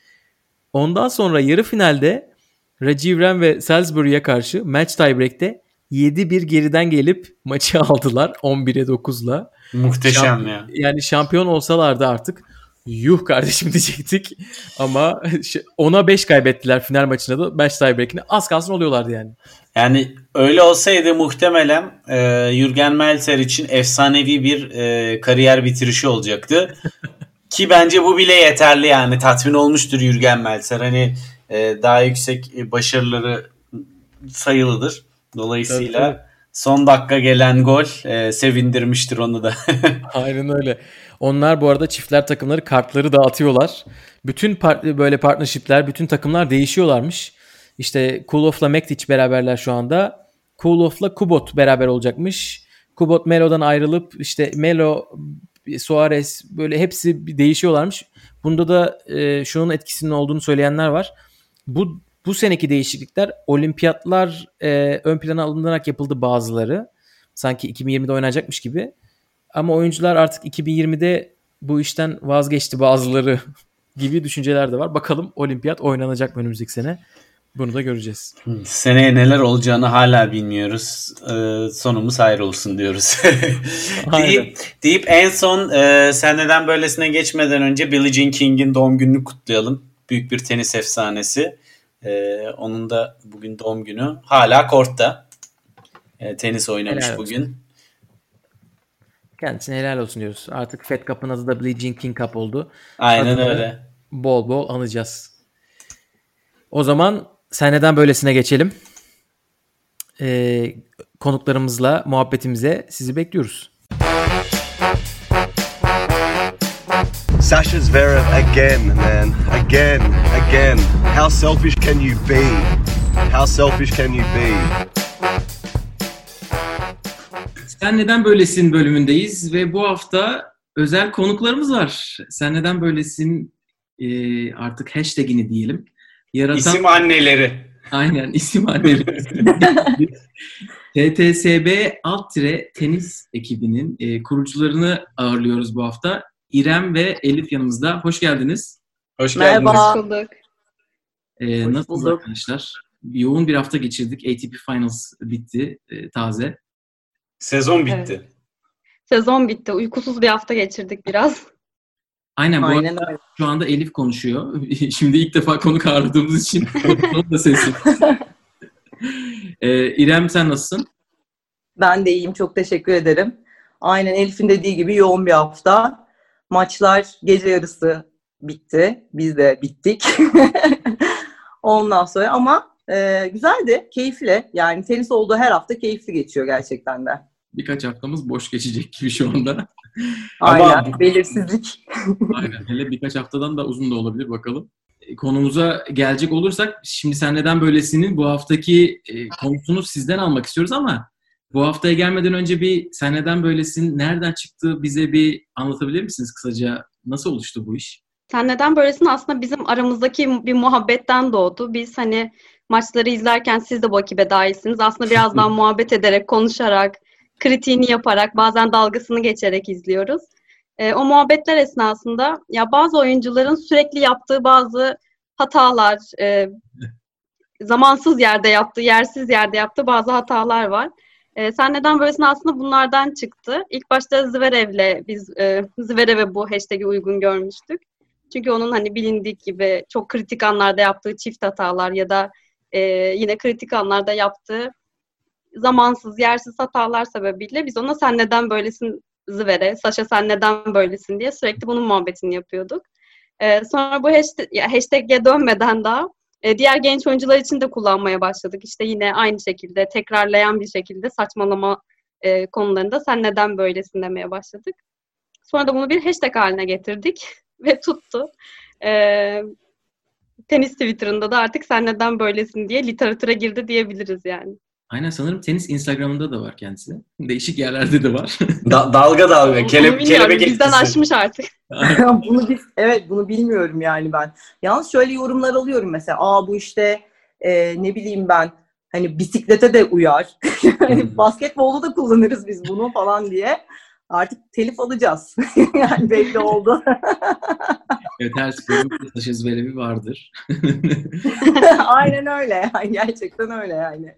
Ondan sonra yarı finalde Rajiv Ram ve Salisbury'e karşı match tiebreak'te 7-1 geriden gelip maçı aldılar 11'e 9'la. Muhteşem Şamp- ya. Yani şampiyon olsalardı artık yuh kardeşim diyecektik. Ama ona 5 kaybettiler final maçında da match tiebreak'ini. Az kalsın oluyorlardı yani. Yani öyle olsaydı muhtemelen e, Jürgen Melzer için efsanevi bir e, kariyer bitirişi olacaktı. Ki bence bu bile yeterli yani tatmin olmuştur Jürgen Melzer. Hani e, daha yüksek başarıları sayılıdır. Dolayısıyla son dakika gelen gol e, sevindirmiştir onu da. Aynen öyle. Onlar bu arada çiftler takımları kartları dağıtıyorlar. Bütün part böyle partnership'ler, bütün takımlar değişiyorlarmış. İşte Kulof'la Mektic beraberler şu anda. Kulof'la Kubot beraber olacakmış. Kubot Melo'dan ayrılıp işte Melo, Suarez böyle hepsi değişiyorlarmış. Bunda da e, şunun etkisinin olduğunu söyleyenler var. Bu bu seneki değişiklikler olimpiyatlar e, ön plana alınarak yapıldı bazıları. Sanki 2020'de oynayacakmış gibi. Ama oyuncular artık 2020'de bu işten vazgeçti bazıları gibi düşünceler de var. Bakalım olimpiyat oynanacak mı önümüzdeki sene? Bunu da göreceğiz. Seneye neler olacağını hala bilmiyoruz. Ee, sonumuz hayır olsun diyoruz. deyip, deyip en son e, sen neden böylesine geçmeden önce Billie Jean King'in doğum gününü kutlayalım. Büyük bir tenis efsanesi. Ee, onun da bugün doğum günü. Hala kortta. E, tenis oynamış helal bugün. Olsun. Kendisine helal olsun diyoruz. Artık Fed Cup'ın adı da Billie Jean King Cup oldu. Aynen Adını öyle. Bol bol anacağız. O zaman sen neden böylesine geçelim. Ee, konuklarımızla muhabbetimize sizi bekliyoruz. Sasha Zverev again, man. Again, again. How selfish can you be? How selfish can you be? Sen neden böylesin bölümündeyiz ve bu hafta özel konuklarımız var. Sen neden böylesin e, artık hashtagini diyelim. Yaratan... İsim anneleri. Aynen isim anneleri. TTSB alt tire tenis ekibinin e, kurucularını ağırlıyoruz bu hafta. İrem ve Elif yanımızda. Hoş geldiniz. Hoş geldiniz. Merhaba. Hoş bulduk. Ee, nasılsınız arkadaşlar? Yoğun bir hafta geçirdik. ATP Finals bitti e, taze. Sezon bitti. Evet. Sezon bitti. Uykusuz bir hafta geçirdik biraz. Aynen bu Aynen arada şu anda Elif konuşuyor. Şimdi ilk defa konu ağırladığımız için onun da sesi. ee, İrem sen nasılsın? Ben de iyiyim. Çok teşekkür ederim. Aynen Elif'in dediği gibi yoğun bir hafta. Maçlar gece yarısı bitti. Biz de bittik. Ondan sonra ama e, güzeldi, keyifli. Yani tenis olduğu her hafta keyifli geçiyor gerçekten de. Birkaç haftamız boş geçecek gibi şu anda. Aynen, Ama, belirsizlik. aynen, hele birkaç haftadan da uzun da olabilir bakalım. E, konumuza gelecek olursak, şimdi sen neden böylesinin bu haftaki e, konusunu sizden almak istiyoruz ama bu haftaya gelmeden önce bir sen neden böylesin, nereden çıktı bize bir anlatabilir misiniz kısaca? Nasıl oluştu bu iş? Sen neden böylesin aslında bizim aramızdaki bir muhabbetten doğdu. Biz hani maçları izlerken siz de bu ekibe dahilsiniz. Aslında biraz daha muhabbet ederek, konuşarak, kritiğini yaparak, bazen dalgasını geçerek izliyoruz. E, o muhabbetler esnasında ya bazı oyuncuların sürekli yaptığı bazı hatalar, e, zamansız yerde yaptığı, yersiz yerde yaptığı bazı hatalar var. E, sen neden böylesin aslında bunlardan çıktı. İlk başta Zverev'le biz e, Zverev'e bu hashtag'i uygun görmüştük. Çünkü onun hani bilindik gibi çok kritik anlarda yaptığı çift hatalar ya da e, yine kritik anlarda yaptığı zamansız, yersiz hatalar sebebiyle biz ona sen neden böylesin Zver'e, Saşa sen neden böylesin diye sürekli bunun muhabbetini yapıyorduk. E, sonra bu hashtag, hashtag'e dönmeden daha e, diğer genç oyuncular için de kullanmaya başladık. İşte yine aynı şekilde tekrarlayan bir şekilde saçmalama e, konularında sen neden böylesin demeye başladık. Sonra da bunu bir hashtag haline getirdik ve tuttu. E, tenis Twitter'ında da artık sen neden böylesin diye literatüre girdi diyebiliriz yani. Aynen sanırım tenis Instagram'ında da var kendisi. Değişik yerlerde de var. Da- dalga dalga. Kele- kelebek Bizden aşmış artık. bunu biz, evet bunu bilmiyorum yani ben. Yalnız şöyle yorumlar alıyorum mesela. Aa bu işte e, ne bileyim ben hani bisiklete de uyar. hani basketbolda da kullanırız biz bunu falan diye artık telif alacağız. yani belli oldu. evet her sporun taş ezberi vardır. Aynen öyle. Yani gerçekten öyle yani.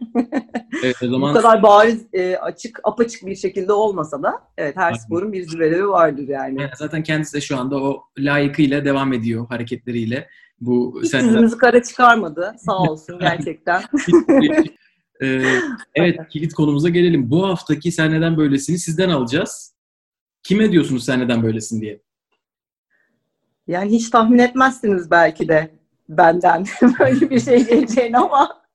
Evet, o zaman... Bu kadar bariz, e, açık, apaçık bir şekilde olmasa da evet her sporun bir züverevi vardır yani. yani. Zaten kendisi de şu anda o layıkıyla devam ediyor hareketleriyle. Bu Hiç senden... yüzümüzü kara çıkarmadı. Sağ olsun gerçekten. ee, evet kilit konumuza gelelim. Bu haftaki Sen Neden Böylesini sizden alacağız. Kime diyorsunuz sen neden böylesin diye? Yani hiç tahmin etmezsiniz belki de benden böyle bir şey geleceğini ama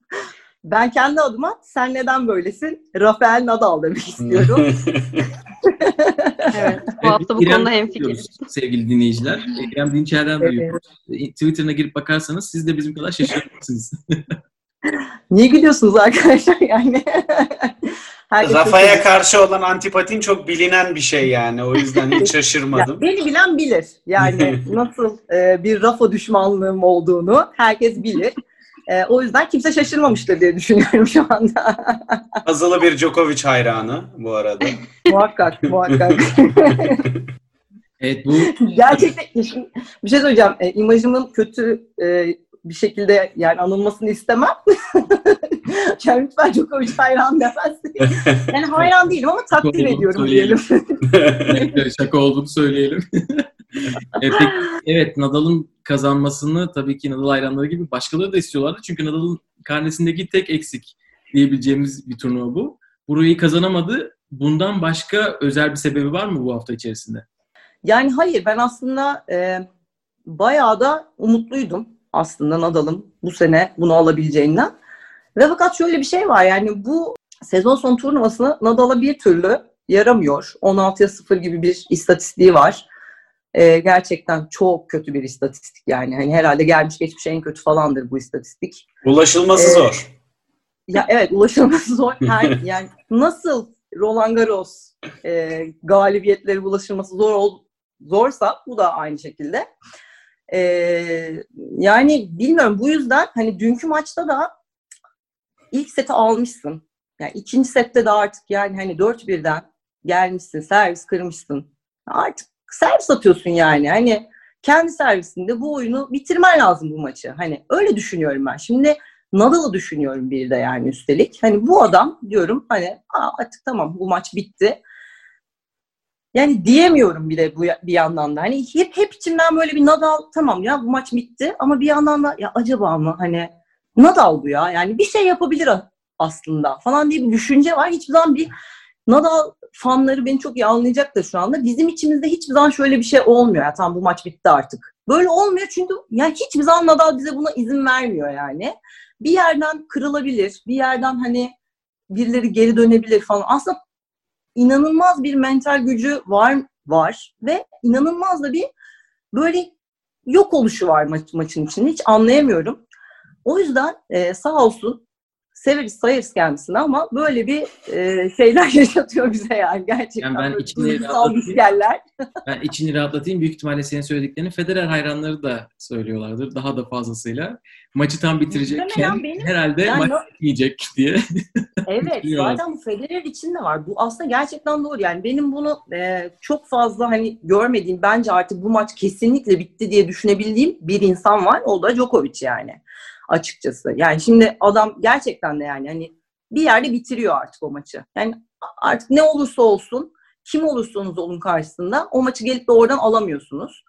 Ben kendi adıma sen neden böylesin? Rafael Nadal demek istiyorum. Evet. Bu hafta bu İrem konuda hemfikiriz. diyoruz Sevgili dinleyiciler. İrem Dinçer'den Evet. duyuyoruz. Twitter'ına girip bakarsanız siz de bizim kadar şaşırırsınız. Niye gülüyorsunuz arkadaşlar yani? Herkes Rafa'ya çok- karşı olan antipatin çok bilinen bir şey yani. O yüzden hiç Ya, şaşırmadım. beni bilen bilir. Yani nasıl e, bir Rafa düşmanlığım olduğunu herkes bilir. E, o yüzden kimse şaşırmamıştır diye düşünüyorum şu anda. Azılı bir Djokovic hayranı bu arada. muhakkak, muhakkak. evet bu Gerçekten bir şey söyleyeceğim. E, imajımın kötü e, bir şekilde yani anılmasını istemem. yani lütfen Djokovic hayran demezsin. Yani hayran değilim ama takdir ediyorum diyelim. Şaka olduğunu söyleyelim. evet, peki, evet Nadal'ın kazanmasını tabii ki Nadal hayranları gibi başkaları da istiyorlardı. Çünkü Nadal'ın karnesindeki tek eksik diyebileceğimiz bir turnuva bu. Burayı kazanamadı. Bundan başka özel bir sebebi var mı bu hafta içerisinde? Yani hayır ben aslında e, bayağı da umutluydum aslında Nadal'ın bu sene bunu alabileceğinden. Ve fakat şöyle bir şey var yani bu sezon son turnuvasını Nadal'a bir türlü yaramıyor. 16'ya 0 gibi bir istatistiği var. E, gerçekten çok kötü bir istatistik yani. Hani herhalde gelmiş geçmiş en kötü falandır bu istatistik. Ulaşılması Evet. zor. Ya evet ulaşılması zor. Her, yani nasıl Roland Garros e, galibiyetleri ulaşılması zor ol, zorsa bu da aynı şekilde. E, yani bilmiyorum bu yüzden hani dünkü maçta da ilk seti almışsın. Yani ikinci sette de artık yani hani 4-1'den gelmişsin, servis kırmışsın. Artık servis atıyorsun yani. Hani kendi servisinde bu oyunu bitirmen lazım bu maçı. Hani öyle düşünüyorum ben. Şimdi Nadal'ı düşünüyorum bir de yani üstelik. Hani bu adam diyorum hani artık tamam bu maç bitti. Yani diyemiyorum bir de bu bir yandan da. Hani hep, hep içimden böyle bir Nadal tamam ya bu maç bitti ama bir yandan da ya acaba mı hani Nadal bu ya yani bir şey yapabilir aslında falan diye bir düşünce var. Hiçbir zaman bir Nadal fanları beni çok iyi anlayacaktır şu anda. Bizim içimizde hiçbir zaman şöyle bir şey olmuyor. Ya tamam bu maç bitti artık. Böyle olmuyor çünkü yani hiçbir zaman Nadal bize buna izin vermiyor yani bir yerden kırılabilir, bir yerden hani birileri geri dönebilir falan. Aslında inanılmaz bir mental gücü var var ve inanılmaz da bir böyle yok oluşu var maç, maçın içinde. Hiç anlayamıyorum. O yüzden e, sağ olsun severiz sayarız kendisini ama böyle bir e, şeyler yaşatıyor bize yani gerçekten. Yani ben duygusal rahatlatayım. Ben içini rahatlatayım. Büyük ihtimalle senin söylediklerini Federer hayranları da söylüyorlardır. Daha da fazlasıyla. Maçı tam bitirecekken benim- herhalde Yani maç bitmeyecek diye. Evet zaten bu Federer için de var. Bu aslında gerçekten doğru. Yani benim bunu e, çok fazla hani görmediğim bence artık bu maç kesinlikle bitti diye düşünebildiğim bir insan var. O da Djokovic yani açıkçası. Yani şimdi adam gerçekten de yani hani bir yerde bitiriyor artık o maçı. Yani artık ne olursa olsun kim olursanız olun karşısında o maçı gelip de oradan alamıyorsunuz.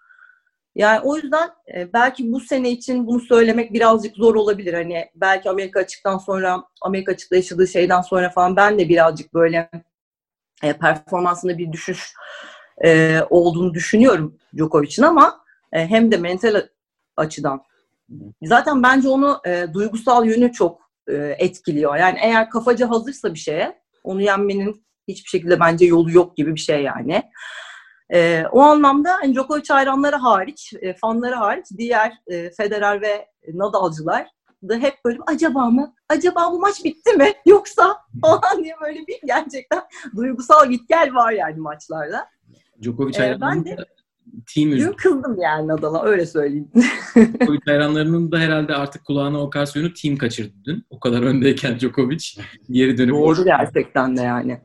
Yani o yüzden e, belki bu sene için bunu söylemek birazcık zor olabilir. Hani belki Amerika açıktan sonra, Amerika açıkta yaşadığı şeyden sonra falan ben de birazcık böyle e, performansında bir düşüş e, olduğunu düşünüyorum Djokovic'in ama hem de mental açıdan. Zaten bence onu duygusal yönü çok etkiliyor. Yani eğer kafaca hazırsa bir şeye onu yenmenin hiçbir şekilde bence yolu yok gibi bir şey yani. E, o anlamda hani Djokovic hayranları hariç, e, fanları hariç diğer e, Federer ve Nadal'cılar da hep böyle acaba mı? Acaba bu maç bitti mi? Yoksa falan diye böyle bir gerçekten duygusal git gel var yani maçlarda. Djokovic Ee, ben de- team üzdü. kızdım yani Nadal'a öyle söyleyeyim. Djokovic hayranlarının da herhalde artık kulağına o Carson'u team kaçırdı dün. O kadar öndeyken Djokovic geri dönüp Doğru gerçekten de yani.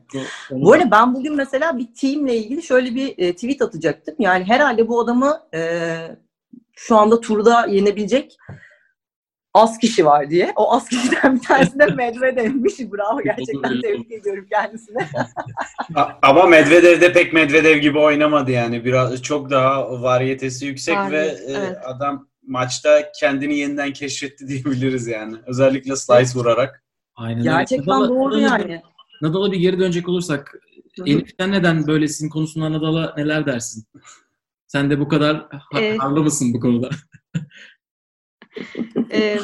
Onu Bu arada ben bugün mesela bir teamle ilgili şöyle bir e, tweet atacaktım. Yani herhalde bu adamı e, şu anda turda yenebilecek az kişi var diye. O az kişiden bir tanesi de Medvedev'miş. Bravo gerçekten tebrik ediyorum kendisine. Ama Medvedev de pek Medvedev gibi oynamadı yani. Biraz çok daha variyetesi yüksek Variyet, ve e, evet. adam maçta kendini yeniden keşfetti diyebiliriz yani. Özellikle slice vurarak. Aynen. Gerçekten Nadal'a- doğru Nadal'a- yani. Nadal'a bir geri dönecek olursak. Elif sen neden böylesin konusunda Nadal'a neler dersin? Sen de bu kadar ha- Ee, harlı mısın bu konuda? Ee,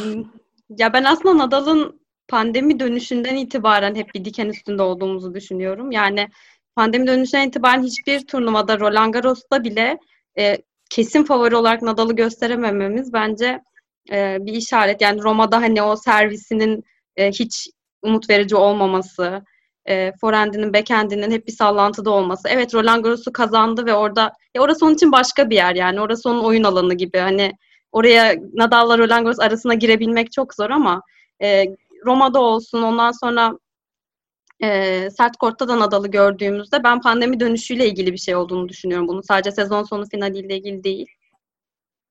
ya ben aslında Nadal'ın pandemi dönüşünden itibaren hep bir diken üstünde olduğumuzu düşünüyorum. Yani pandemi dönüşünden itibaren hiçbir turnuvada Roland Garros'ta bile e, kesin favori olarak Nadal'ı gösteremememiz bence e, bir işaret. Yani Roma'da hani o servisinin e, hiç umut verici olmaması, e, forehand'inin, backhand'inin hep bir sallantıda olması. Evet Roland Garros'u kazandı ve orada ya orası onun için başka bir yer yani. Orası onun oyun alanı gibi. Hani oraya Nadal'la Roland Garros arasına girebilmek çok zor ama e, Roma'da olsun ondan sonra e, sert kortta da Nadal'ı gördüğümüzde ben pandemi dönüşüyle ilgili bir şey olduğunu düşünüyorum bunu. Sadece sezon sonu finaliyle ilgili değil.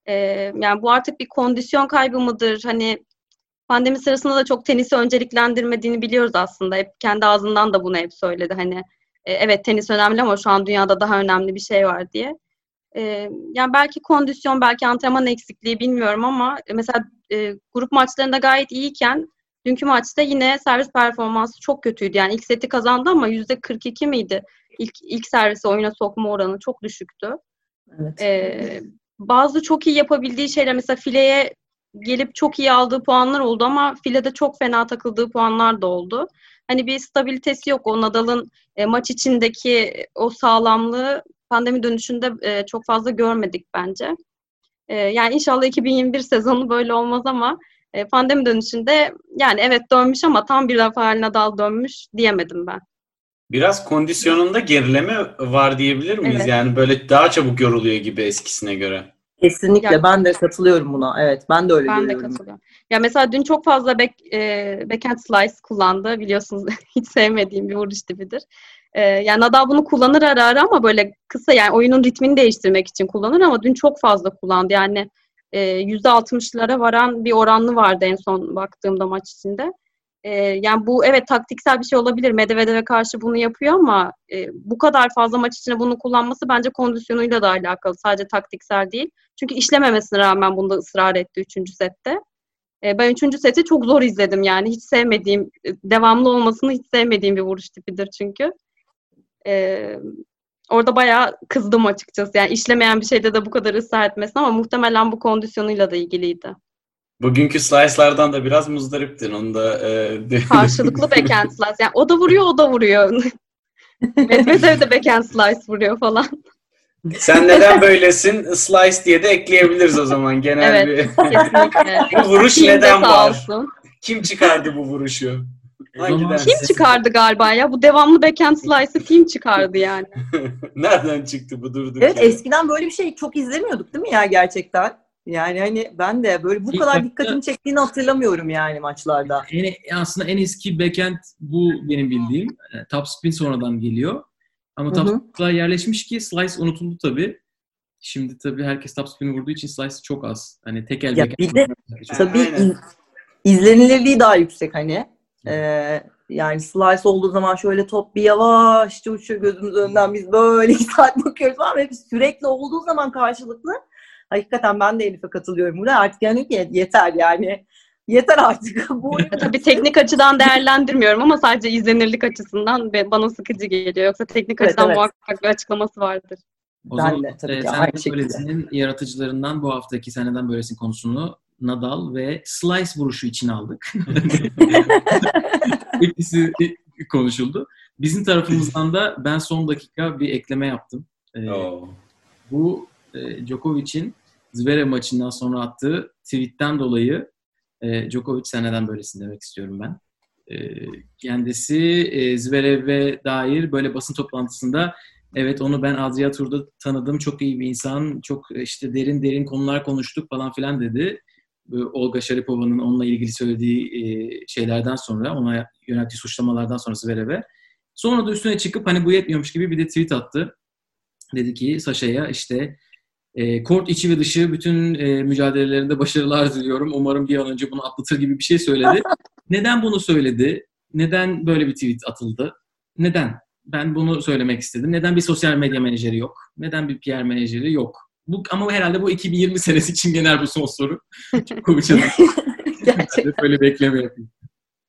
E, yani bu artık bir kondisyon kaybı mıdır? Hani pandemi sırasında da çok tenisi önceliklendirmediğini biliyoruz aslında. Hep kendi ağzından da bunu hep söyledi. Hani e, evet tenis önemli ama şu an dünyada daha önemli bir şey var diye. E, yani belki kondisyon, belki antrenman eksikliği bilmiyorum ama mesela e, grup maçlarında gayet iyiyken dünkü maçta yine servis performansı çok kötüydü. Yani ilk seti kazandı ama yüzde 42 miydi? İlk, ilk servisi oyuna sokma oranı çok düşüktü. Evet. E, bazı çok iyi yapabildiği şeyler mesela fileye gelip çok iyi aldığı puanlar oldu ama filede çok fena takıldığı puanlar da oldu. Hani bir stabilitesi yok o Nadal'ın e, maç içindeki o sağlamlığı pandemi dönüşünde e, çok fazla görmedik bence. E, yani inşallah 2021 sezonu böyle olmaz ama e, pandemi dönüşünde yani evet dönmüş ama tam bir Rafael Nadal dönmüş diyemedim ben. Biraz kondisyonunda gerileme var diyebilir miyiz? Evet. Yani böyle daha çabuk yoruluyor gibi eskisine göre. Kesinlikle Ya- ben de katılıyorum buna. Evet ben de öyle Ben de görüyorum. katılıyorum. Ya mesela dün çok fazla back, e, backhand slice kullandı. Biliyorsunuz hiç sevmediğim bir vuruş tipidir. E, yani Nadal bunu kullanır ara ara ama böyle kısa yani oyunun ritmini değiştirmek için kullanır ama dün çok fazla kullandı. Yani e, %60'lara varan bir oranlı vardı en son baktığımda maç içinde. E, yani bu evet taktiksel bir şey olabilir. Medvedev'e karşı bunu yapıyor ama e, bu kadar fazla maç içinde bunu kullanması bence kondisyonuyla da alakalı. Sadece taktiksel değil. Çünkü işlememesine rağmen bunda ısrar etti 3. sette. E, ben 3. seti çok zor izledim yani. Hiç sevmediğim, e, devamlı olmasını hiç sevmediğim bir vuruş tipidir çünkü. E, orada bayağı kızdım açıkçası. Yani işlemeyen bir şeyde de bu kadar ısrar etmesin ama muhtemelen bu kondisyonuyla da ilgiliydi. Bugünkü slice'lardan da biraz muzdariptin. Onu da e, Karşılıklı backhand slice. Yani o da vuruyor, o da vuruyor. Medvedev de backhand slice vuruyor falan. Sen neden böylesin? Slice diye de ekleyebiliriz o zaman genel Evet. bir. Kesinlikle. bu vuruş de neden var? olsun. Kim çıkardı bu vuruşu? Hangi zaman- ders? Kim çıkardı galiba ya? Bu devamlı backhand slice'ı kim çıkardı yani? Nereden çıktı bu durduk Evet yere? eskiden böyle bir şey çok izlemiyorduk değil mi ya gerçekten? Yani hani ben de böyle bu İlk kadar dikkatimi çektiğini hatırlamıyorum yani maçlarda. En, aslında en eski backhand bu benim bildiğim. E, Top spin sonradan geliyor. Ama Hı top hı. spin'ler yerleşmiş ki slice unutuldu tabii. Şimdi tabii herkes top spin'i vurduğu için slice çok az. Hani tek el Ya bir de Tabii iz- izlenilirliği daha yüksek hani. Ee, yani slice olduğu zaman şöyle top bir yavaşça uçuyor gözümüz önünden biz böyle iki saat bakıyoruz falan ve sürekli olduğu zaman karşılıklı hakikaten ben de Elif'e katılıyorum burada artık yani ki yeter yani yeter artık bu tabii teknik açıdan değerlendirmiyorum ama sadece izlenirlik açısından bana sıkıcı geliyor. Yoksa teknik Evet, açıdan evet. muhakkak bir açıklaması vardır. O Ben zaman de tabii e, ki, sen aynı de şekilde. böylesinin yaratıcılarından bu haftaki Sen Neden Böylesin konusunu Nadal ve Slice vuruşu için aldık. İkisi konuşuldu. Bizim tarafımızdan da ben son dakika bir ekleme yaptım. Ee, Oo. bu e, Djokovic'in Zverev maçından sonra attığı tweetten dolayı e, Djokovic sen neden böylesin demek istiyorum ben. E, kendisi e, Zverev'e dair böyle basın toplantısında evet onu ben Adria Tur'da tanıdım çok iyi bir insan çok e, işte derin derin konular konuştuk falan filan dedi. Bu Olga Sharipova'nın onunla ilgili söylediği e, şeylerden sonra ona yönelttiği suçlamalardan sonra Zverev'e sonra da üstüne çıkıp hani bu yetmiyormuş gibi bir de tweet attı. Dedi ki Sasha'ya işte e, kort içi ve dışı bütün e, mücadelelerinde başarılar diliyorum. Umarım bir an önce bunu atlatır gibi bir şey söyledi. Neden bunu söyledi? Neden böyle bir tweet atıldı? Neden? Ben bunu söylemek istedim. Neden bir sosyal medya menajeri yok? Neden bir PR menajeri yok? Bu, ama herhalde bu 2020 senesi için genel bu son soru. Çok gerçekten. Böyle bekleme yapayım.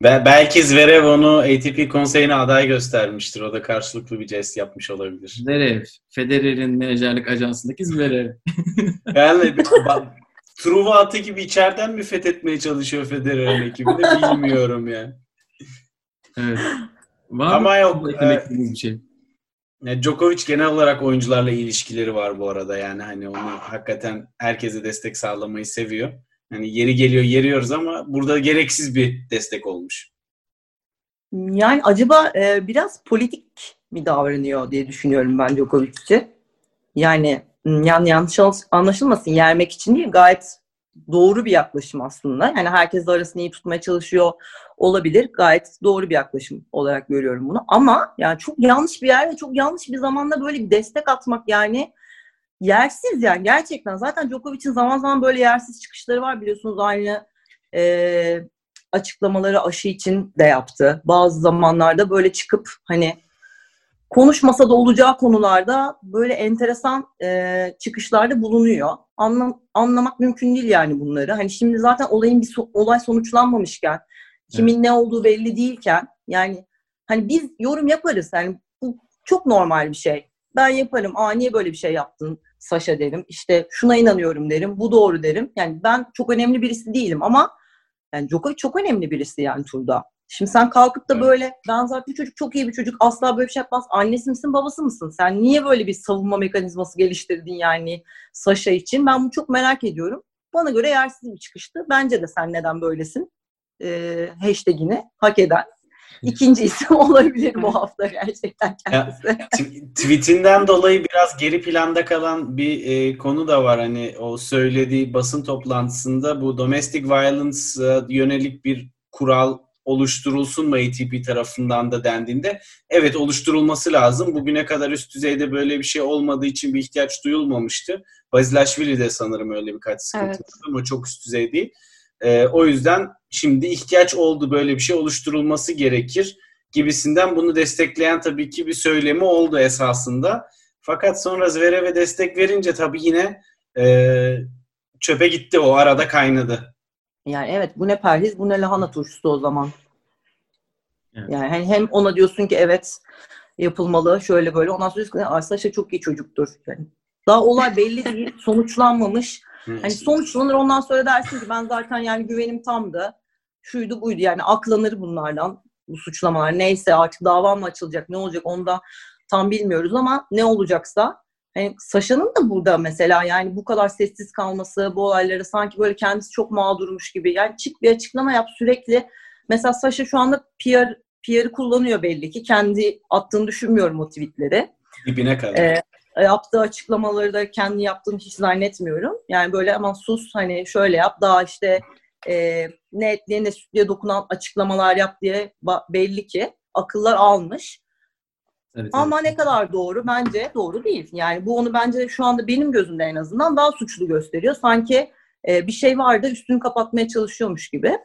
Be- belki Zverev onu ATP konseyine aday göstermiştir. O da karşılıklı bir jest yapmış olabilir. Zverev, Federer'in menajerlik ajansındaki Zverev. Yani Truva atı gibi içeriden mi fethetmeye çalışıyor Federer'in ekibini bilmiyorum yani. Evet. Var Ama mı yok, eklemek e, istediğiniz bir şey? Yani Djokovic genel olarak oyuncularla ilişkileri var bu arada yani hani onu hakikaten herkese destek sağlamayı seviyor. Hani yeri geliyor yeriyoruz ama burada gereksiz bir destek olmuş. Yani acaba e, biraz politik mi davranıyor diye düşünüyorum ben Djokovic'i. Yani m, yan yanlış anlaş- anlaşılmasın yermek için değil gayet doğru bir yaklaşım aslında. Yani herkes arasını iyi tutmaya çalışıyor olabilir. Gayet doğru bir yaklaşım olarak görüyorum bunu. Ama yani çok yanlış bir yer ve çok yanlış bir zamanda böyle bir destek atmak yani yersiz yani gerçekten. Zaten Djokovic'in zaman zaman böyle yersiz çıkışları var biliyorsunuz aynı e, açıklamaları aşı için de yaptı. Bazı zamanlarda böyle çıkıp hani konuşmasa da olacağı konularda böyle enteresan e, çıkışlarda bulunuyor. Anlam, anlamak mümkün değil yani bunları. Hani şimdi zaten olayın bir so- olay sonuçlanmamışken, kimin ne olduğu belli değilken yani hani biz yorum yaparız. Yani bu çok normal bir şey. Ben yaparım. Aa niye böyle bir şey yaptın Saşa derim. İşte şuna inanıyorum derim. Bu doğru derim. Yani ben çok önemli birisi değilim ama yani Djokovic çok önemli birisi yani turda. Şimdi sen kalkıp da böyle ben zaten çocuk çok iyi bir çocuk asla böyle bir şey yapmaz. Annesi misin babası mısın? Sen niye böyle bir savunma mekanizması geliştirdin yani Saşa için? Ben bunu çok merak ediyorum. Bana göre yersiz bir çıkıştı. Bence de sen neden böylesin? Ee, hashtagini hak eden. İkinci isim olabilir bu hafta gerçekten kendisi. T- Tweetinden dolayı biraz geri planda kalan bir e, konu da var. Hani o söylediği basın toplantısında bu domestic violence'a yönelik bir kural oluşturulsun mu ATP tarafından da dendiğinde evet oluşturulması lazım. Bugüne kadar üst düzeyde böyle bir şey olmadığı için bir ihtiyaç duyulmamıştı. Bazilashvili de sanırım öyle birkaç sıkıntı Evet. var ama çok üst düzey değil. E, o yüzden şimdi ihtiyaç oldu böyle bir şey oluşturulması gerekir gibisinden bunu destekleyen tabii ki bir söylemi oldu esasında. Fakat sonra Zverev'e destek verince tabii yine e, çöpe gitti o arada kaynadı. Yani evet bu ne perhiz bu ne lahana turşusu o zaman. Evet. Yani hani hem ona diyorsun ki evet yapılmalı şöyle böyle ondan sonra diyorsun Ay Saşa çok iyi çocuktur. Yani daha olay belli değil sonuçlanmamış. Hani sonuçlanır ondan sonra dersin ki ben zaten yani güvenim tamdı. Şuydu buydu yani aklanır bunlardan bu suçlamalar. Neyse artık dava mı açılacak ne olacak onu da tam bilmiyoruz ama ne olacaksa hani Saşa'nın da burada mesela yani bu kadar sessiz kalması bu olayları sanki böyle kendisi çok mağdurmuş gibi. Yani çık bir açıklama yap sürekli. Mesela Saşa şu anda PR, PR'ı kullanıyor belli ki. Kendi attığını düşünmüyorum o tweetleri. dibine kadar. Ee, yaptığı açıklamaları da kendi yaptığını hiç zannetmiyorum. Yani böyle aman sus hani şöyle yap daha işte e, ne etliye ne sütlüye dokunan açıklamalar yap diye belli ki akıllar almış. Evet, Ama evet. ne kadar doğru bence doğru değil. Yani bu onu bence şu anda benim gözümde en azından daha suçlu gösteriyor. Sanki e, bir şey vardı üstünü kapatmaya çalışıyormuş gibi.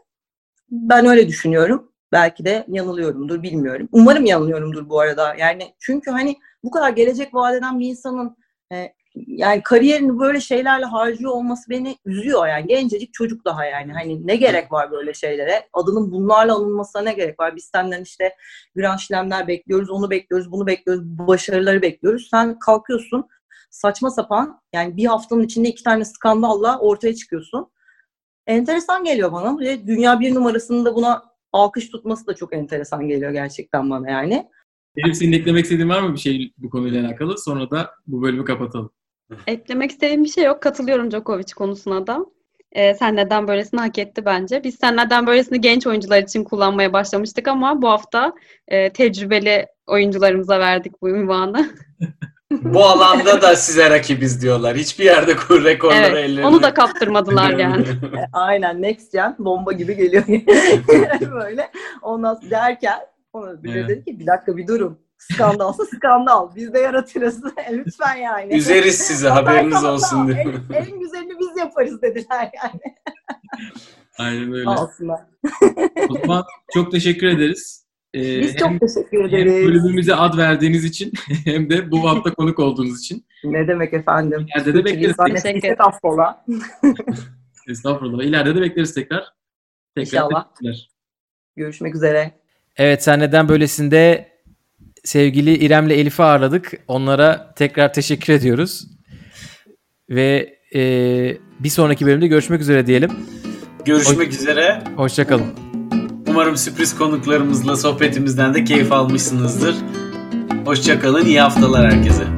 Ben öyle düşünüyorum. Belki de yanılıyorumdur bilmiyorum. Umarım yanılıyorumdur bu arada. Yani çünkü hani bu kadar gelecek vaat eden bir insanın e, yani kariyerini böyle şeylerle harcıyor olması beni üzüyor. Yani gencecik çocuk daha yani. Hani ne gerek var böyle şeylere? Adının bunlarla anılmasına ne gerek var? Biz senden işte Grand Slam'ler bekliyoruz onu bekliyoruz bunu bekliyoruz başarıları bekliyoruz. Sen kalkıyorsun saçma sapan yani bir haftanın içinde iki tane skandalla ortaya çıkıyorsun. Enteresan geliyor bana. Ve dünya bir numarasının da buna alkış tutması da çok enteresan geliyor gerçekten bana yani. Benim senin eklemek istediğin var mı bir şey bu konuyla alakalı? Sonra da bu bölümü kapatalım. Eklemek istediğim bir şey yok. Katılıyorum Djokovic konusuna da. Ee, sen neden böylesini hak etti bence. Biz sen neden böylesini genç oyuncular için kullanmaya başlamıştık ama bu hafta e, tecrübeli oyuncularımıza verdik bu ünvanı. Bu alanda da size rakibiz diyorlar. Hiçbir yerde kur rekorları evet, ellerinde. onu da kaptırmadılar yani. E, Aynen next gen bomba gibi geliyor böyle. Ondan derken ona bir de Evet. dedi ki bir dakika bir durun. Skandalsa skandal. Biz de yaratırız. Lütfen yani. Üzeriz sizi Haber haberiniz olsun diye. En, en güzelini biz yaparız dediler yani. Aynen öyle. Aslında. O zaman çok teşekkür ederiz. Ee, Biz hem, çok teşekkür hem ederiz. bölümümüze ad verdiğiniz için hem de bu hafta konuk olduğunuz için. Ne demek efendim? İleride de bekleriz. Teşekkür affola. Estağfurullah. İleride de bekleriz tekrar. Tekrar İnşallah. teşekkürler. Görüşmek üzere. Evet sen neden böylesinde sevgili İrem'le Elif'i ağırladık. Onlara tekrar teşekkür ediyoruz. Ve e, bir sonraki bölümde görüşmek üzere diyelim. Görüşmek üzere. Hoşçakalın. Umarım sürpriz konuklarımızla sohbetimizden de keyif almışsınızdır. Hoşçakalın. İyi haftalar herkese.